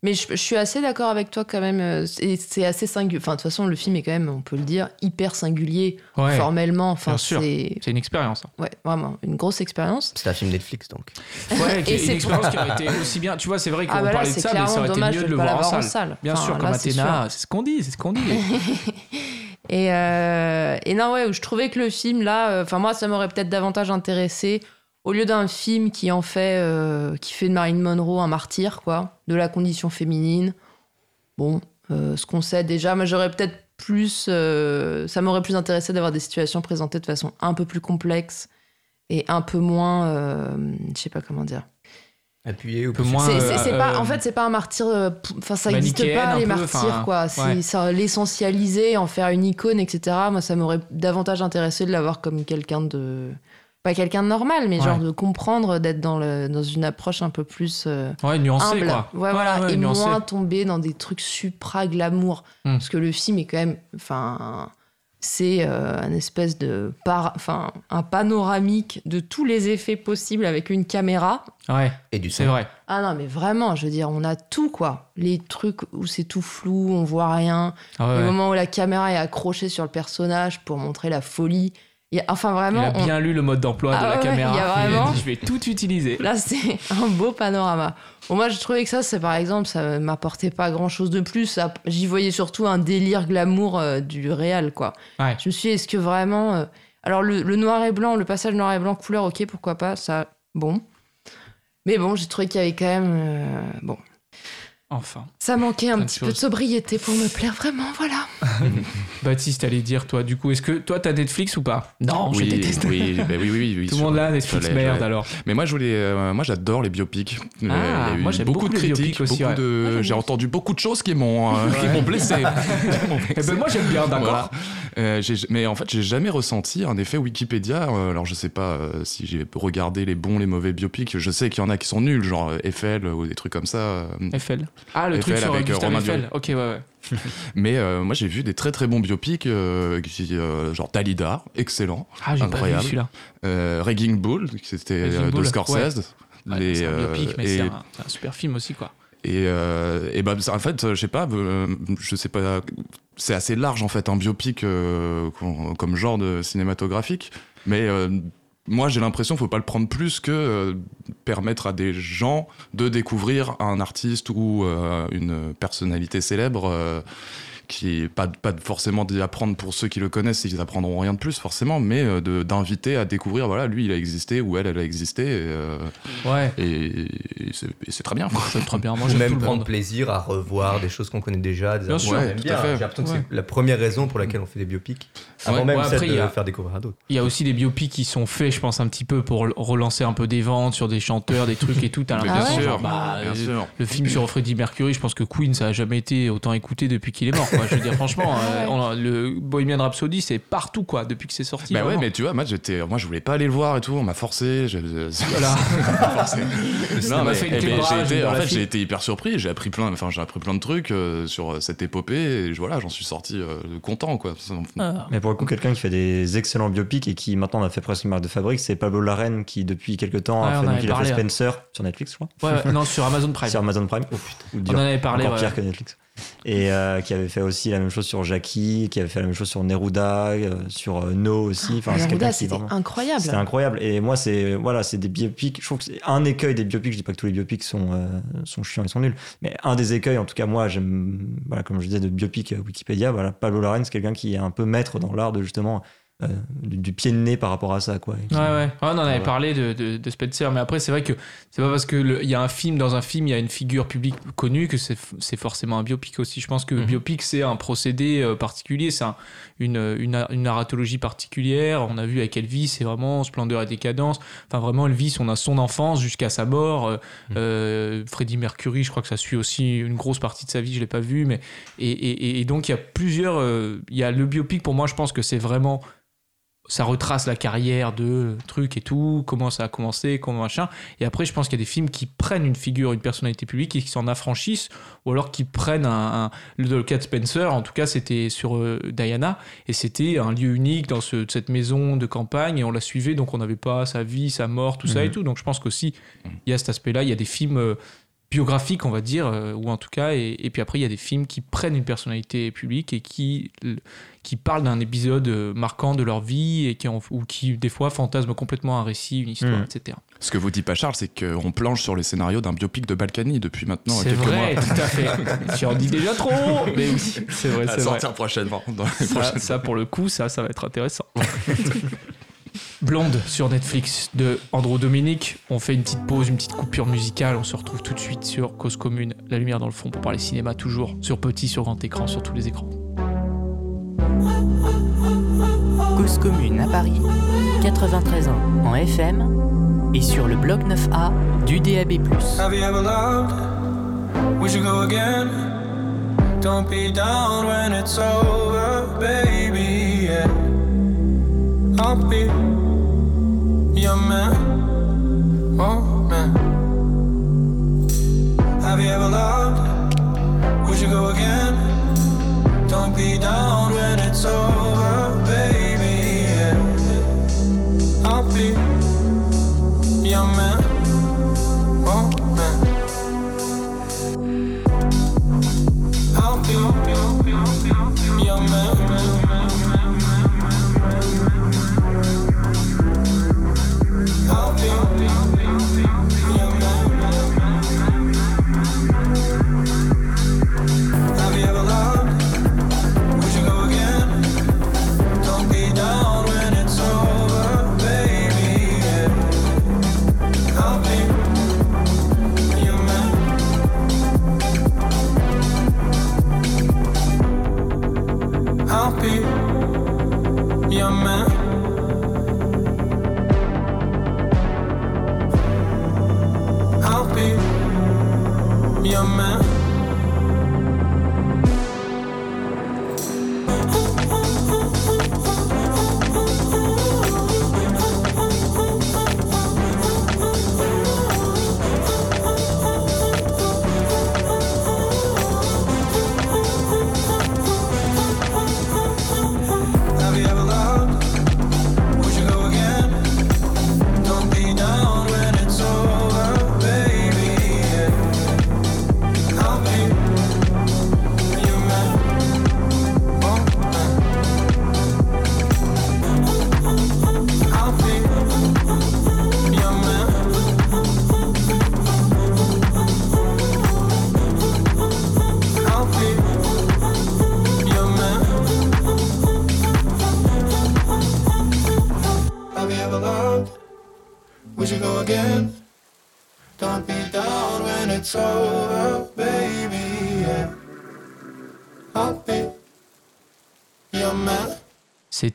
Mais je, je suis assez d'accord avec toi quand même. euh, C'est assez singulier. Enfin, de toute façon, le film est quand même, on peut le dire, hyper singulier ouais. formellement. Enfin, bien sûr. c'est C'est une expérience. hein. ouais, vraiment une grosse expérience. C'est un film Netflix, donc. Ouais, Et une expérience qui aurait été aussi bien. Tu vois, c'est vrai qu'on Ah, bah là, parlait de c'est ça, mais ça aurait été dommage mieux de le voir en salle. en salle. Bien Enfin, sûr, là, comme Athéna, c'est ce qu'on dit, c'est ce qu'on dit. Et, euh, et non, ouais, je trouvais que le film, là, euh, enfin, moi, ça m'aurait peut-être davantage intéressé. Au lieu d'un film qui en fait, euh, qui fait de Marilyn Monroe un martyr, quoi, de la condition féminine. Bon, euh, ce qu'on sait déjà, mais j'aurais peut-être plus. euh, ça m'aurait plus intéressé d'avoir des situations présentées de façon un peu plus complexe et un peu moins. euh, je sais pas comment dire. Appuyé ou peu moins. C'est- pas, en fait, c'est pas un martyr. Enfin, ça n'existe pas les peu, martyrs, quoi. C'est ouais. ça l'essentialiser, en faire une icône, etc. Moi, ça m'aurait davantage intéressé de l'avoir comme quelqu'un de pas quelqu'un de normal, mais Ouais. genre de comprendre, d'être dans, le, dans une approche un peu plus euh, Ouais, nuancé, humble. quoi. Ouais, voilà, ouais, et moins tomber dans des trucs supra glamour. Hmm. Parce que le film est quand même, enfin, c'est euh, un espèce de, par, enfin, un panoramique de tous les effets possibles avec une caméra. Ouais, Et du c'est vrai. Ah non, mais vraiment, je veux dire, on a tout quoi. Les trucs où c'est tout flou, on voit rien. Ah ouais, Le ouais. moment où la caméra est accrochée sur le personnage pour montrer la folie. Il y a- enfin, Il vraiment, a on- bien lu le mode d'emploi Ah de la ouais, caméra. il y a vraiment- dit, je vais tout utiliser. Là, c'est un beau panorama. Bon, moi, je trouvais que ça, c'est par exemple, ça m'apportait pas grand chose de plus. J'y voyais surtout un délire glamour euh, du réel, quoi. Ouais. Je me suis dit, est-ce que vraiment. euh, Alors, le, le noir et blanc, le passage noir et blanc couleur, ok, pourquoi pas, ça, bon. Mais bon, j'ai trouvé qu'il y avait quand même. euh, bon. Enfin. Ça manquait un petit peu de sobriété pour me plaire vraiment, voilà. Baptiste, allez dire, toi, du coup, est-ce que toi, t'as Netflix ou pas? Non, oui, je déteste. Oui, bah oui, oui, oui, Tout le monde là, je Netflix, merde alors. Mais moi, je voulais, euh, moi, j'adore les biopics. Euh, il y a eu moi, j'aime beaucoup de critiques, biopics aussi, beaucoup ouais. de. Ouais, j'aime J'ai entendu beaucoup de choses qui m'ont, euh, qui m'ont blessé. M'ont Eh ben, moi, j'aime bien, d'accord. Voilà. Euh, mais en fait, j'ai jamais ressenti un effet Wikipédia. Euh, alors, je sais pas euh, si j'ai regardé les bons, les mauvais biopics. Je sais qu'il y en a qui sont nuls, genre Eiffel ou des trucs comme ça. euh, Eiffel? Ah, le truc Eiffel sur avec, euh, Gustave Eiffel. Ok, ouais, ouais. Mais euh, moi, j'ai vu des très très bons biopics, euh, qui, euh, genre Dalida, excellent. Ah, j'ai pas vu Incroyable. celui-là. Euh, Raging Bull, c'était de Scorsese. Ouais, Les, c'est un biopic, mais et- c'est un, c'est un super film aussi, quoi. Et, euh, et bah, en fait, je sais pas, je sais pas, c'est assez large en fait, un biopic euh, com- comme genre de cinématographique. Mais euh, moi, j'ai l'impression faut pas le prendre plus que euh, permettre à des gens de découvrir un artiste ou euh, une personnalité célèbre. Qui pas pas forcément d'y apprendre pour ceux qui le connaissent ils apprendront rien de plus forcément mais euh, de- d'inviter à découvrir voilà lui il a existé ou elle elle a existé et, euh, Ouais. et, et c'est très bien. C'est très bien. Moi, Ou j'aime même le prendre plaisir à revoir des choses qu'on connaît déjà, des Bien sûr, bien. fait. J'ai l'impression que Ouais. c'est la première raison pour laquelle on fait des biopics. Avant Ouais. même Ouais, après, de il y a- faire découvrir à d'autres. Il y a aussi des biopics qui sont faits, je pense, un petit peu pour relancer un peu des ventes sur des chanteurs, des trucs et tout. Ah ouais genre, bah, bien euh, sûr. Le film sur Freddie Mercury, je pense que Queen, ça a jamais été autant écouté depuis qu'il est mort. Quoi. Je veux dire, franchement, euh, on a- le Bohemian Rhapsody, c'est partout, quoi, depuis que c'est sorti. Bah ouais, vraiment. mais tu vois, moi j'étais, moi je voulais pas aller le voir et tout, on m'a forcé. je- Voilà. non, mais, fait une eh ben, j'ai été, en fait, j'ai été hyper surpris. J'ai appris plein, enfin, j'ai appris plein de trucs euh, sur cette épopée. Et je- voilà, j'en suis sorti euh, content, quoi. Ah. Mais pour le coup, quelqu'un qui fait des excellents biopics et qui maintenant en a fait presque une marque de fabrique, c'est Pablo Larraine qui depuis quelques temps Ouais, a fait, donc, il a fait ouais. Spencer sur Netflix, je crois. Ouais, ouais, non, sur Amazon Prime. Sur Amazon Prime. Oh putain. On en avait parlé. Encore ouais. pire que Netflix. Et euh, qui avait fait aussi la même chose sur Jackie, qui avait fait la même chose sur Neruda, euh, sur euh, No aussi. Enfin, c'est quelqu'un Neruda, c'était incroyable. C'était incroyable. Et moi, c'est voilà, c'est des biopics. Je trouve que c'est un écueil des biopics. Je dis pas que tous les biopics sont euh, sont chiants, ils sont nuls. Mais un des écueils, en tout cas, moi, j'aime. Voilà, comme je disais, de biopic Wikipédia. Voilà, Pablo Larraín, c'est quelqu'un qui est un peu maître dans l'art de justement euh, du, du pied de nez par rapport à ça, quoi. Qui- Ouais, ouais. On en avait Voilà. parlé de, de, de Spencer, mais après, c'est vrai que c'est pas parce qu'il y a un film, dans un film, il y a une figure publique connue que c'est c'est forcément un biopic aussi. Je pense que Mhm. biopic, c'est un procédé euh, particulier, c'est un- une, une, une narratologie particulière. On a vu avec Elvis, c'est vraiment splendeur et décadence. Enfin, vraiment, Elvis, on a son enfance jusqu'à sa mort. Euh, euh, Freddie Mercury, je crois que ça suit aussi une grosse partie de sa vie, je l'ai pas vu, mais. Et, et, et donc, il y a plusieurs. euh, Il y a le biopic, pour moi, je pense que c'est vraiment ça retrace la carrière de truc et tout, comment ça a commencé, comment machin. Et après, je pense qu'il y a des films qui prennent une figure, une personnalité publique et qui s'en affranchissent, ou alors qui prennent un. un- le, cas de Spencer, en tout cas, c'était sur euh, Diana, et c'était un lieu unique dans ce- cette maison de campagne, et on la suivait, donc on n'avait pas sa vie, sa mort, tout ça Mhm. et tout. Donc je pense qu'aussi, il y a cet aspect-là, il y a des films. euh, biographiques on va dire euh, ou en tout cas et, et puis après il y a des films qui prennent une personnalité publique et qui qui parlent d'un épisode euh, marquant de leur vie et qui en- ou qui des fois fantasment complètement un récit, une histoire, Mm. etc. Ce que vous dit pas Charles, c'est qu'on planche sur les scénarios d'un biopic de Balkany depuis maintenant C'est quelques vrai, mois. tout à fait. Tu en dis déjà trop, mais oui, c'est vrai, c'est vrai. sortir prochainement. Dans les Ça, prochaines- ça, pour le coup, ça, ça va être intéressant. Blonde sur Netflix de Andro Dominique. On fait une petite pause, une petite coupure musicale. On se retrouve tout de suite sur Cause Commune, la lumière dans le fond pour parler cinéma toujours sur petit, sur grand écran, sur tous les écrans. Cause commune à Paris, 93 ans en FM et sur le bloc 9A du DAB+. Have you ever loved? We should go again? Don't be down when it's over, baby. I'll be young man. Oh man. Have you ever loved? Would you go again? Don't be down when it's over, baby. Yeah. I'll be your man. Oh man. I'll be your man.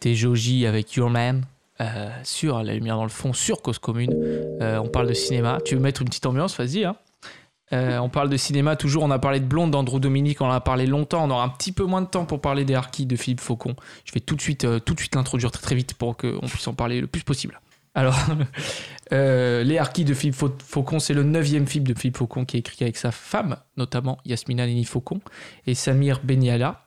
C'était Joji avec Your Man euh, sur La Lumière dans le fond, sur Cause Commune. Euh, on parle de cinéma. Tu veux mettre une petite ambiance? Vas-y. Hein. Euh, on parle de cinéma toujours. On a parlé de Blonde d'Andrew Dominique. On en a parlé longtemps. On aura un petit peu moins de temps pour parler des Harkis de Philippe Faucon. Je vais tout de suite, tout de suite l'introduire très très vite pour qu'on puisse en parler le plus possible. Alors, Les Harkis de Philippe Fau- Faucon, c'est le neuvième film de Philippe Faucon qui est écrit avec sa femme, notamment Yasmina Neni Faucon et Samir Beniala.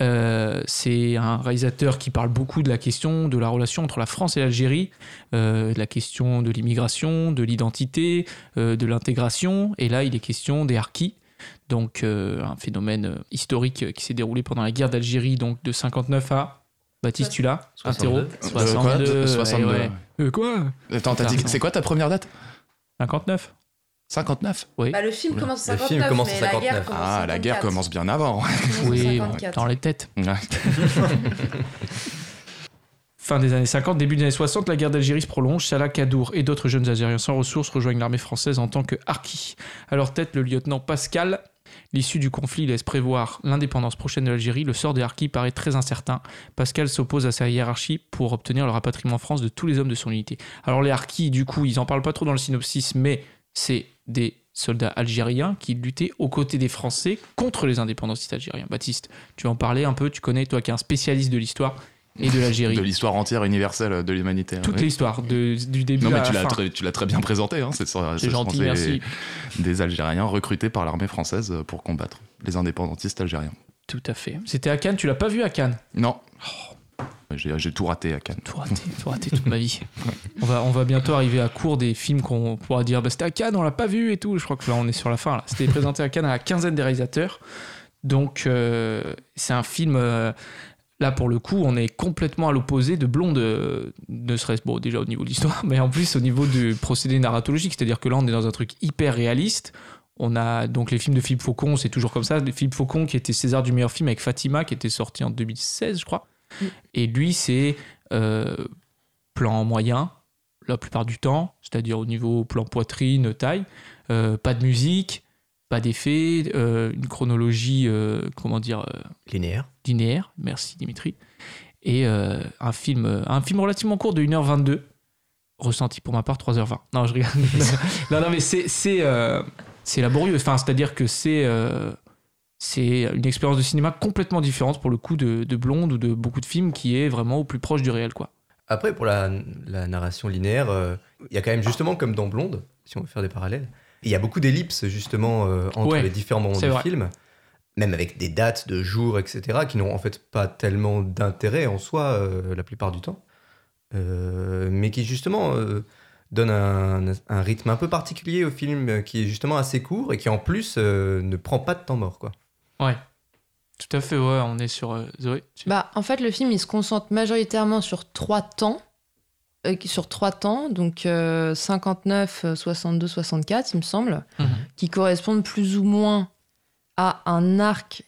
Euh, c'est un réalisateur qui parle beaucoup de la question de la relation entre la France et l'Algérie, euh, de la question de l'immigration, de l'identité, euh, de l'intégration. Et là, il est question des harkis, donc euh, un phénomène historique qui s'est déroulé pendant la guerre d'Algérie, donc de 59 à. Baptiste, tu l'as 62. Interro Euh, quoi 62. 62, ouais, ouais. Euh, quoi Attends, t'as dit, c'est quoi ta première date? 59 59 Oui. Bah, le film commence en Le 59, film commence en mais la 59. guerre commence en Ah, la guerre 54. commence bien avant. Oui, 54. dans les têtes. Fin des années 50, début des années 60, la guerre d'Algérie se prolonge. Salah Kadour et d'autres jeunes Algériens sans ressources rejoignent l'armée française en tant que harkis. À leur tête, le lieutenant Pascal. L'issue du conflit laisse prévoir l'indépendance prochaine de l'Algérie. Le sort des harkis paraît très incertain. Pascal s'oppose à sa hiérarchie pour obtenir le rapatriement en France de tous les hommes de son unité. Alors les harkis, du coup, ils en parlent pas trop dans le synopsis, mais c'est des soldats algériens qui luttaient aux côtés des Français contre les indépendantistes algériens. Baptiste, tu en parler un peu, tu connais, toi qui es un spécialiste de l'histoire et de l'Algérie. De l'histoire entière universelle de l'humanité. Toute oui. l'histoire, du début Non, à mais la tu l'as fin. très, tu l'as très bien présenté. Hein. C'est ça- gentil, des- merci. Des Algériens recrutés par l'armée française pour combattre les indépendantistes algériens. Tout à fait. C'était à Cannes, tu l'as pas vu à Cannes? Non. J'ai j'ai tout raté à Cannes. Tout raté, tout raté toute ma vie. On va, on va bientôt arriver à court des films qu'on pourra dire bah, c'était à Cannes, on l'a pas vu et tout. Je crois que là on est sur la fin. C'était présenté à Cannes à la quinzaine des réalisateurs. Donc euh, c'est un film. euh, Là, pour le coup, on est complètement à l'opposé de Blonde, euh, ne serait-ce bon, déjà au niveau de l'histoire, mais en plus au niveau du procédé narratologique. C'est-à-dire que là, on est dans un truc hyper réaliste. On a donc les films de Philippe Faucon, c'est toujours comme ça. Philippe Faucon qui était César du meilleur film avec Fatima, qui était sorti en 2016, je crois. Et lui, c'est euh, plan moyen, la plupart du temps, c'est-à-dire au niveau plan poitrine, taille, euh, pas de musique, pas d'effet, euh, une chronologie, comment dire, Linéaire. linéaire, merci Dimitri, et un, film, un film relativement court de 1h22, ressenti pour ma part 3h20. Non, je rigole. non, non, mais c'est, laborieux, enfin, c'est-à-dire que c'est, c'est une expérience de cinéma complètement différente pour le coup de, de Blonde ou de beaucoup de films qui est vraiment au plus proche du réel, quoi. Après, pour la, la narration linéaire, euh, il y a quand même justement comme dans Blonde, si on veut faire des parallèles, il y a beaucoup d'ellipses justement euh, entre Ouais, les différents moments du vrai. film, même avec des dates de jours, etc., qui n'ont en fait pas tellement d'intérêt en soi euh, la plupart du temps, mais qui justement donnent un, un rythme un peu particulier au film, qui est justement assez court et qui en plus euh, ne prend pas de temps mort, quoi. Ouais. Tout à fait, ouais, on est sur euh, Zoé. Bah, en fait, le film, il se concentre majoritairement sur trois temps. euh, sur trois temps, donc euh, 59, euh, 62, 64, il me semble, Mhm. qui correspondent plus ou moins à un arc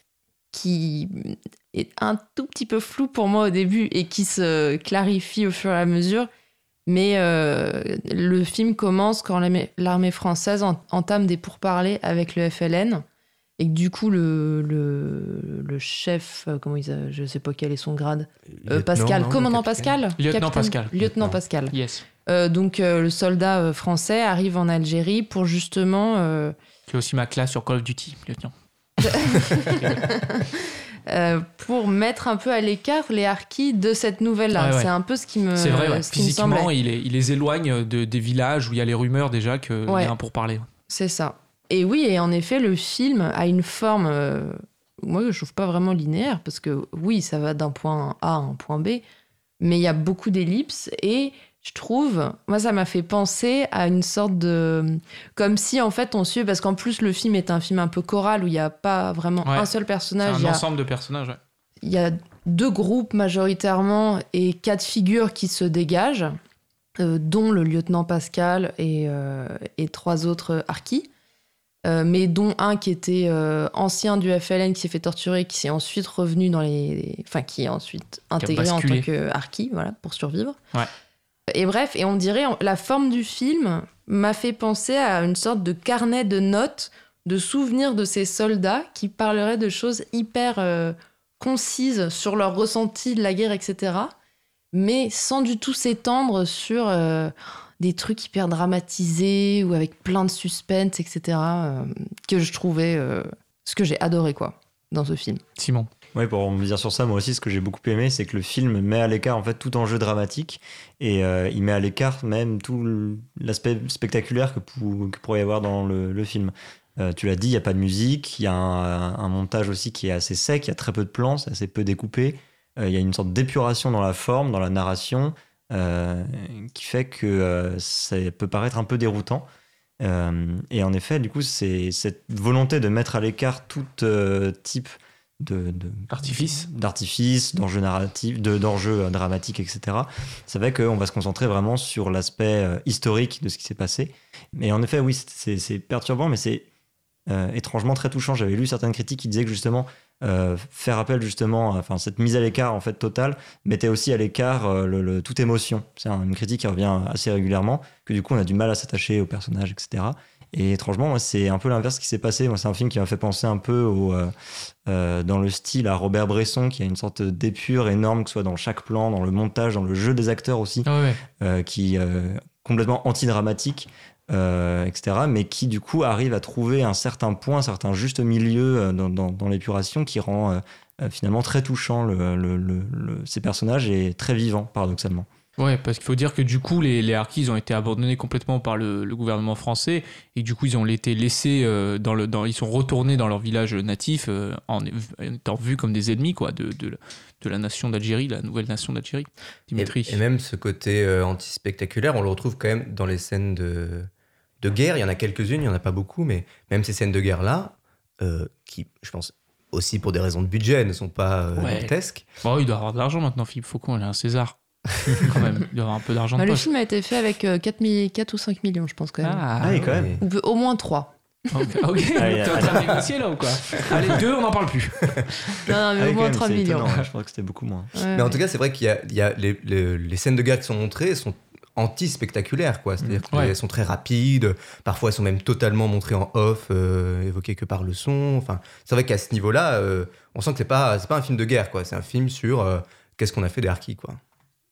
qui est un tout petit peu flou pour moi au début et qui se clarifie au fur et à mesure. Mais euh, le film commence quand l'armée- française en- entame des pourparlers avec le FLN. Et que du coup, le, le, le chef, euh, comment il a- je sais pas quel est son grade, Euh, Pascal, non, commandant Pascal Lieutenant Pascal. Lieutenant. Pascal. Yes. Euh, donc euh, le soldat français arrive en Algérie pour justement euh, Qui est aussi ma classe sur Call of Duty, lieutenant. euh, pour mettre un peu à l'écart les harkis de cette nouvelle-là. Ouais, ouais. C'est un peu ce qui me, C'est vrai, ouais. ce physiquement, il, est- il les éloigne de, des villages où il y a les rumeurs déjà qu'il Ouais. y a un pourparler. C'est ça. Et oui, et en effet, le film a une forme, euh, moi je trouve pas vraiment linéaire, parce que oui, ça va d'un point A à un point B, mais il y a beaucoup d'ellipses, et je trouve, moi ça m'a fait penser à une sorte de... Comme si en fait on suit, parce qu'en plus le film est un film un peu choral, où il n'y a pas vraiment Ouais. un seul C'est personnage, un il y a ensemble de personnages. ouais. il y a deux groupes majoritairement et quatre figures qui se dégagent, euh, dont le lieutenant Pascal et, euh, et trois autres harkis, euh, mais dont un qui était euh, ancien du FLN, qui s'est fait torturer, qui s'est ensuite revenu dans les... Enfin, qui est ensuite intégré en tant que harki, voilà, pour survivre. Ouais. Et bref, et on dirait, la forme du film m'a fait penser à une sorte de carnet de notes, de souvenirs de ces soldats qui parleraient de choses hyper euh, concises sur leur ressenti de la guerre, etc. Mais sans du tout s'étendre sur des trucs hyper dramatisés ou avec plein de suspense, etc. euh, que je trouvais euh, ce que j'ai adoré, quoi, dans ce film. Simon. Ouais, pour me dire sur ça, moi aussi, ce que j'ai beaucoup aimé, c'est que le film met à l'écart en fait tout enjeu dramatique et euh, il met à l'écart même tout l'aspect spectaculaire que, pou- que pourrait y avoir dans le, le film. Euh, tu l'as dit, il n'y a pas de musique, il y a un, un montage aussi qui est assez sec, il y a très peu de plans, c'est assez peu découpé. Euh, Il y a une sorte d'épuration dans la forme, dans la narration, qui fait que euh, ça peut paraître un peu déroutant. Euh, et en effet, du coup, c'est cette volonté de mettre à l'écart tout euh, type de, de- Artifice. d'artifice, d'enjeux narratifs, de- d'enjeux euh, dramatiques, etc. Ça fait qu'on va se concentrer vraiment sur l'aspect euh, historique de ce qui s'est passé. Mais en effet, oui, c'est- perturbant, mais c'est euh, étrangement très touchant. J'avais lu certaines critiques qui disaient que justement euh, faire appel justement, enfin cette mise à l'écart en fait totale mettait aussi à l'écart euh, le, le- toute émotion. C'est un- une critique qui revient assez régulièrement, que du coup on a du mal à s'attacher aux personnages, etc. Et étrangement, moi, c'est un peu l'inverse qui s'est passé. Moi, c'est un film qui m'a fait penser un peu au, euh, dans le style à Robert Bresson, qui a une sorte d'épure énorme, que ce soit dans chaque plan, dans le montage, dans le jeu des acteurs aussi, Ah ouais. qui complètement anti-dramatique, euh, etc. Mais qui du coup arrive à trouver un certain point, un certain juste milieu euh, dans, l'épuration qui rend euh, euh, finalement très touchant ces personnages et très vivant, paradoxalement. Ouais, parce qu'il faut dire que du coup, les, les Harkis ils ont été abandonnés complètement par le, le gouvernement français et du coup, ils ont été laissés euh, dans le, dans, ils sont retournés dans leur village natif euh, en, étant vus comme des ennemis quoi, de, de, de la nation d'Algérie, la nouvelle nation d'Algérie. Et, Dimitri. et même ce côté euh, anti-spectaculaire, on le retrouve quand même dans les scènes de, de guerre. Il y en a quelques-unes, il n'y en a pas beaucoup, mais même ces scènes de guerre-là, euh, qui, je pense, aussi pour des raisons de budget, ne sont pas Ouais. dantesques. Bon, il doit avoir de l'argent maintenant, Philippe Faucon, il a un César. quand même, il doit avoir un peu d'argent Bah, le film a été fait avec euh, 4, mi- 4 ou 5 millions, je pense, quand même. Ah, Ah, et quand même. Au moins 3. ok. ok. Allez, T'es en train de négocier là ou quoi? Allez, deux, on n'en parle plus. Non, non, mais Ah oui, au quand moins même, 3 c'est millions. étonnant, je pense que c'était beaucoup moins. Ouais, Mais en tout cas, c'est vrai qu'il y a, il y a les, les- les scènes de guerre qui sont montrées sont anti-spectaculaires, quoi. C'est-à-dire Ouais. qu'elles sont très rapides, parfois elles sont même totalement montrées en off, euh, évoquées que par le son. Enfin, c'est vrai qu'à ce niveau-là, euh, on sent que c'est pas, c'est pas un film de guerre, quoi. C'est un film sur euh, qu'est-ce qu'on a fait des harkis, quoi.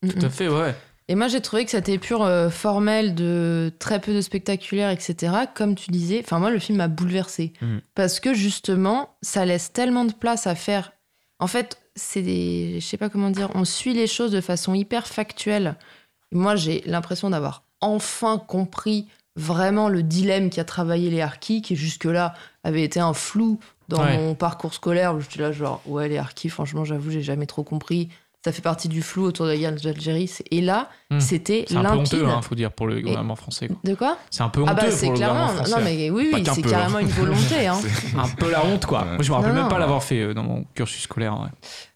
Mm, Tout à fait, ouais. Et moi, j'ai trouvé que cette épure euh, formelle de très peu de spectaculaire, etc., comme tu disais, enfin, moi, le film m'a bouleversé. Mhm. Parce que justement, ça laisse tellement de place à faire. En fait, c'est des. Je sais pas comment dire, on suit les choses de façon hyper factuelle. Moi, j'ai l'impression d'avoir enfin compris vraiment le dilemme qui a travaillé les harkis, qui jusque-là avait été un flou dans Ouais. mon parcours scolaire. où J'étais là, genre, ouais, les harkis, franchement, j'avoue, j'ai jamais trop compris. Ça fait partie du flou autour de la guerre d'Algérie. C'est- Et là, Hmm. c'était C'est un peu limpide. honteux, hein, faut dire, pour le gouvernement français. quoi. De quoi C'est un peu honteux Ah bah pour le clairement. gouvernement français. Non mais oui, c'est peu, carrément hein. une volonté. Hein. Un peu la honte, quoi. Moi, je me rappelle Non, même pas l'avoir fait euh, dans mon cursus scolaire. ouais.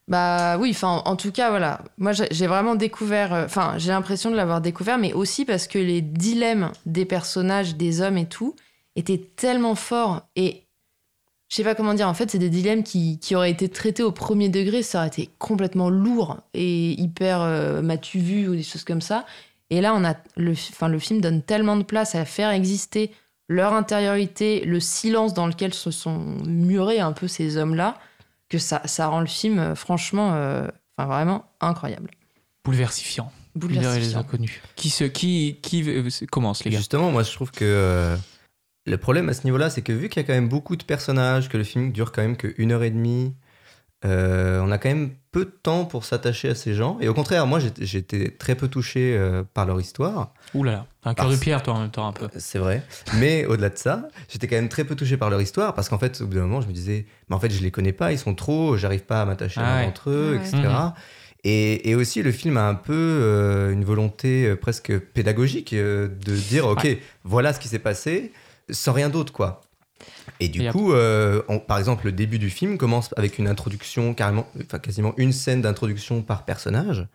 Bah oui, enfin, en tout cas, voilà. Moi, j'ai j'ai vraiment découvert. euh, Enfin, j'ai l'impression de l'avoir découvert, mais aussi parce que les dilemmes des personnages, des hommes et tout, étaient tellement forts. Et je sais pas comment dire, en fait, c'est des dilemmes qui, qui auraient été traités au premier degré, ça aurait été complètement lourd et hyper euh, m'as-tu vu ou des choses comme ça. Et là, on a le, enfin, le film donne tellement de place à faire exister leur intériorité, le silence dans lequel se sont murés un peu ces hommes-là, que ça, ça rend le film, euh, franchement, euh, enfin, vraiment incroyable. Bouleversifiant. Libérer les Bouleversifiant. inconnus. Qui, se, qui, qui euh, commence, les gars? Justement, moi je trouve que euh, le problème à ce niveau-là, c'est que vu qu'il y a quand même beaucoup de personnages, que le film dure quand même qu'une heure et demie, euh, on a quand même peu de temps pour s'attacher à ces gens. Et au contraire, moi j'étais- très peu touché euh, par leur histoire. Ouh là là. T'as un cœur Parce- de pierre, toi, en même temps, un peu. C'est vrai. Mais au-delà de ça, j'étais quand même très peu touché par leur histoire parce qu'en fait, au bout d'un moment, je me disais, mais en fait, je les connais pas, ils sont trop, j'arrive pas à m'attacher Ah à l'un ouais. d'entre eux, Ah ouais. etc. Mhm. Et, et aussi, le film a un peu euh, une volonté euh, presque pédagogique euh, de dire, ok, voilà ce qui s'est passé, sans rien d'autre, quoi. Et du Et coup, euh, on- par exemple, le début du film commence avec une introduction, carrément, enfin quasiment une scène d'introduction par personnage,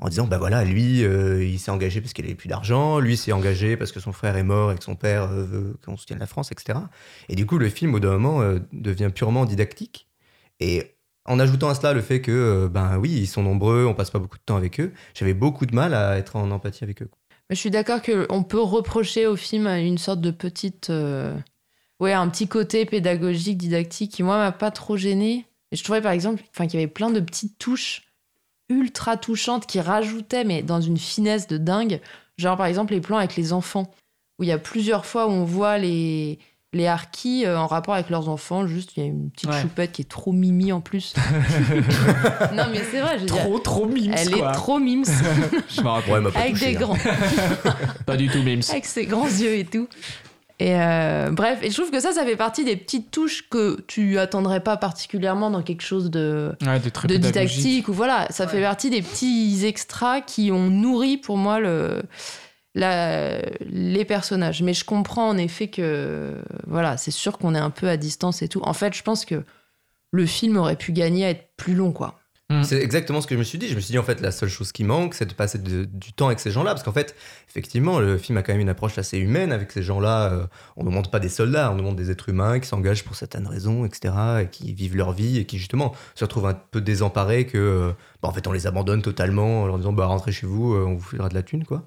en disant, bah voilà, lui, euh, il s'est engagé parce qu'il avait plus d'argent, lui s'est engagé parce que son frère est mort et que son père euh, veut qu'on soutienne la France, etc. Et du coup, le film, au d'un moment, devient purement didactique. Et en ajoutant à cela le fait que, ben oui, ils sont nombreux, on passe pas beaucoup de temps avec eux, j'avais beaucoup de mal à être en empathie avec eux. Je suis d'accord qu'on peut reprocher au film une sorte de petite. euh, Ouais, un petit côté pédagogique, didactique qui, moi, m'a pas trop gêné. Je trouvais, par exemple, qu'il y avait plein de petites touches ultra touchantes qui rajoutaient, mais dans une finesse de dingue. Genre, par exemple, les plans avec les enfants, où il y a plusieurs fois où on voit les, les harkis euh, en rapport avec leurs enfants. Juste, il y a une petite Ouais. choupette qui est trop mimi en plus. non, mais c'est vrai, je veux dire, Trop, trop mimes, elle quoi. est trop mimes, Je me rappelle. Ouais, elle m'a pas avec touché, des hein. grands. Pas du tout mimes. avec ses grands yeux et tout. Et euh, bref, et je trouve que ça, ça fait partie des petites touches que tu attendrais pas particulièrement dans quelque chose de, Ouais, de très de pédagogique. didactique ou voilà, ça fait partie des petits extras qui ont nourri pour moi le, la, les personnages. Mais je comprends en effet que voilà, c'est sûr qu'on est un peu à distance et tout. En fait, je pense que le film aurait pu gagner à être plus long, quoi. C'est exactement ce que je me suis dit. Je me suis dit, en fait, la seule chose qui manque, c'est de passer de- du temps avec ces gens-là. Parce qu'en fait, effectivement, le film a quand même une approche assez humaine avec ces gens-là. Euh, on ne demande pas des soldats, on demande des êtres humains qui s'engagent pour certaines raisons, etc. Et qui vivent leur vie et qui, justement, se retrouvent un peu désemparés que, euh, bah, en fait, on les abandonne totalement en leur disant, bah, rentrez chez vous, euh, on vous filera de la thune, quoi.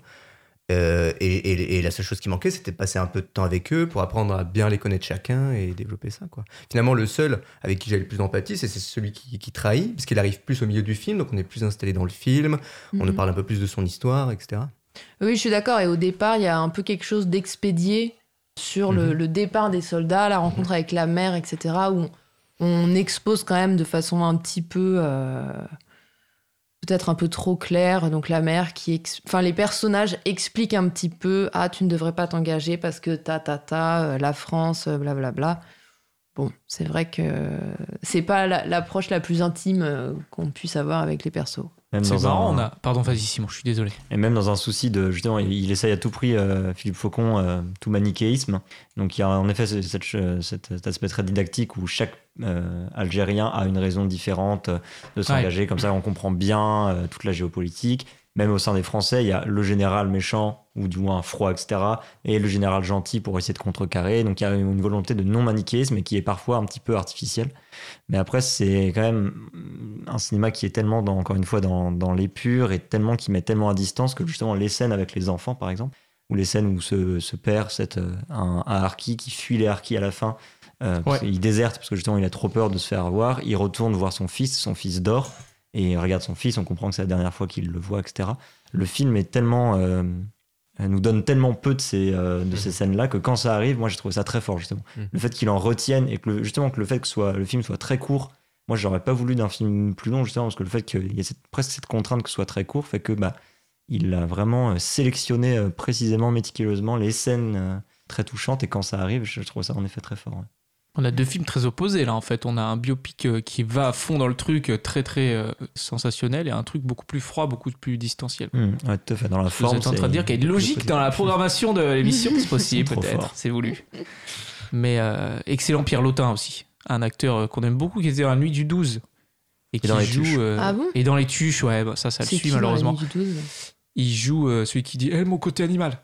Euh, et, et- et la seule chose qui manquait, c'était de passer un peu de temps avec eux pour apprendre à bien les connaître chacun et développer ça. Quoi. Finalement, le seul avec qui j'avais le plus d'empathie, c'est celui qui, qui trahit, puisqu'il arrive plus au milieu du film, donc on est plus installé dans le film, on nous Mhm. parle un peu plus de son histoire, etc. Oui, je suis d'accord. Et au départ, il y a un peu quelque chose d'expédié sur le, Mhm. le départ des soldats, la rencontre avec la mère, etc., où on, on expose quand même de façon un petit peu. euh, peut-être un peu trop claire. Donc la mère qui. ex- Enfin, les personnages expliquent un petit peu Ah, tu ne devrais pas t'engager parce que ta, ta, ta, euh, la France, euh, blablabla. Bon, c'est vrai que c'est pas la- l'approche la plus intime euh, qu'on puisse avoir avec les persos. Même C'est marrant, un- on a. Pardon, vas-y, Simon, je suis désolé. Et même dans un souci de justement, il, il essaye à tout prix, euh, Philippe Faucon, euh, tout manichéisme. Donc il y a en effet ce- cette, cet aspect très didactique où chaque euh, Algérien a une raison différente de s'engager. Comme ça, on comprend bien toute la géopolitique. Même au sein des Français, il y a le général méchant ou du moins froid, etc. Et le général gentil pour essayer de contrecarrer. Donc il y a une volonté de non-manichéisme et qui est parfois un petit peu artificielle. Mais après, c'est quand même un cinéma qui est tellement, dans, encore une fois, dans, dans l'épure et tellement qui met tellement à distance que justement les scènes avec les enfants, par exemple, ou les scènes où se, se perd cette, euh, un, un harki qui fuit les harkis à la fin. euh, Ouais. qu'il déserte parce que justement il a trop peur de se faire avoir. Il retourne voir son fils, son fils dort, et il regarde son fils, on comprend que c'est la dernière fois qu'il le voit, etc. Le film est tellement. euh, nous donne tellement peu de ces, euh, de ces scènes-là que quand ça arrive, moi j'ai trouvé ça très fort justement. Mhm. Le fait qu'il en retienne et que le- justement que le fait que soit, le film soit très court, moi j'aurais pas voulu d'un film plus long justement parce que le fait qu'il y ait cette- presque cette contrainte que ce soit très court fait que bah, il a vraiment euh, sélectionné euh, précisément, méticuleusement les scènes très touchantes et quand ça arrive, je trouve ça en effet très fort. ouais. On a deux films très opposés là en fait. On a un biopic euh, qui va à fond dans le truc, euh, très très euh, sensationnel, et un truc beaucoup plus froid, beaucoup plus distanciel. Hum, ouais, tout à fait. Dans la Vous forme. êtes en train de dire qu'il y a une logique dans la programmation de l'émission, c'est possible peut-être, c'est voulu. Mais euh, excellent Pierre Lotin aussi, un acteur qu'on aime beaucoup qui était dans la nuit du 12 et qui dans les joue Tuches. euh, Ah bon? et dans les tuches ouais bah, ça ça le suit malheureusement. nuit du 12 Il joue euh, celui qui dit "Eh mon côté animal."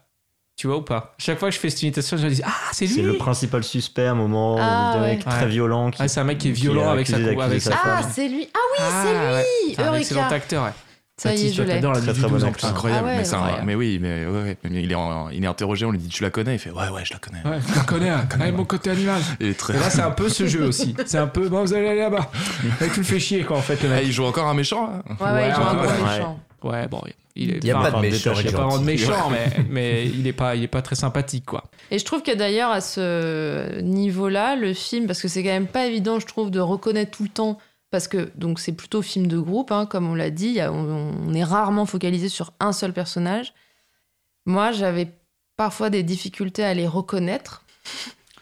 Tu vois ou pas? Chaque fois que je fais cette imitation, je me dis "Ah, c'est lui." C'est le principal suspect à un moment Ah, ouais. qu'il est très Ouais. violent. qui- Ah, c'est un mec qui est qui violent est avec sa avec sa Ah, c'est lui Ah oui, Ah, c'est ouais. lui C'est un excellent Eureka acteur, ouais. Ça y est, je l'ai. Très, très bon 12 en acteur. plus. Incroyable, Ah ouais, mais, c'est un- incroyable. mais oui, mais, ouais, ouais, mais il, est en- il est interrogé, on lui dit tu la connais, il fait ouais ouais je la connais. Ouais, je la connais, hein. Ah, mon côté animal. Très. Et là, c'est un peu ce jeu aussi. C'est un peu, bon, vous allez aller là-bas. Et tu le fais chier, quoi, en fait, le Ah, mec. il joue encore un méchant là? Ouais, ouais, il joue un Ouais, gros ouais. méchant. Ouais, bon, il est. Y a pas de méchant, détaché, Il il n'y est a pas vraiment de gentil. méchant, mais, mais il est pas, il est pas très sympathique, quoi. Et je trouve que d'ailleurs, à ce niveau-là, le film, parce que c'est quand même pas évident, je trouve, de reconnaître tout le temps, parce que donc c'est plutôt film de groupe, hein, comme on l'a dit, on, on est rarement focalisé sur un seul personnage. Moi, j'avais parfois des difficultés à les reconnaître.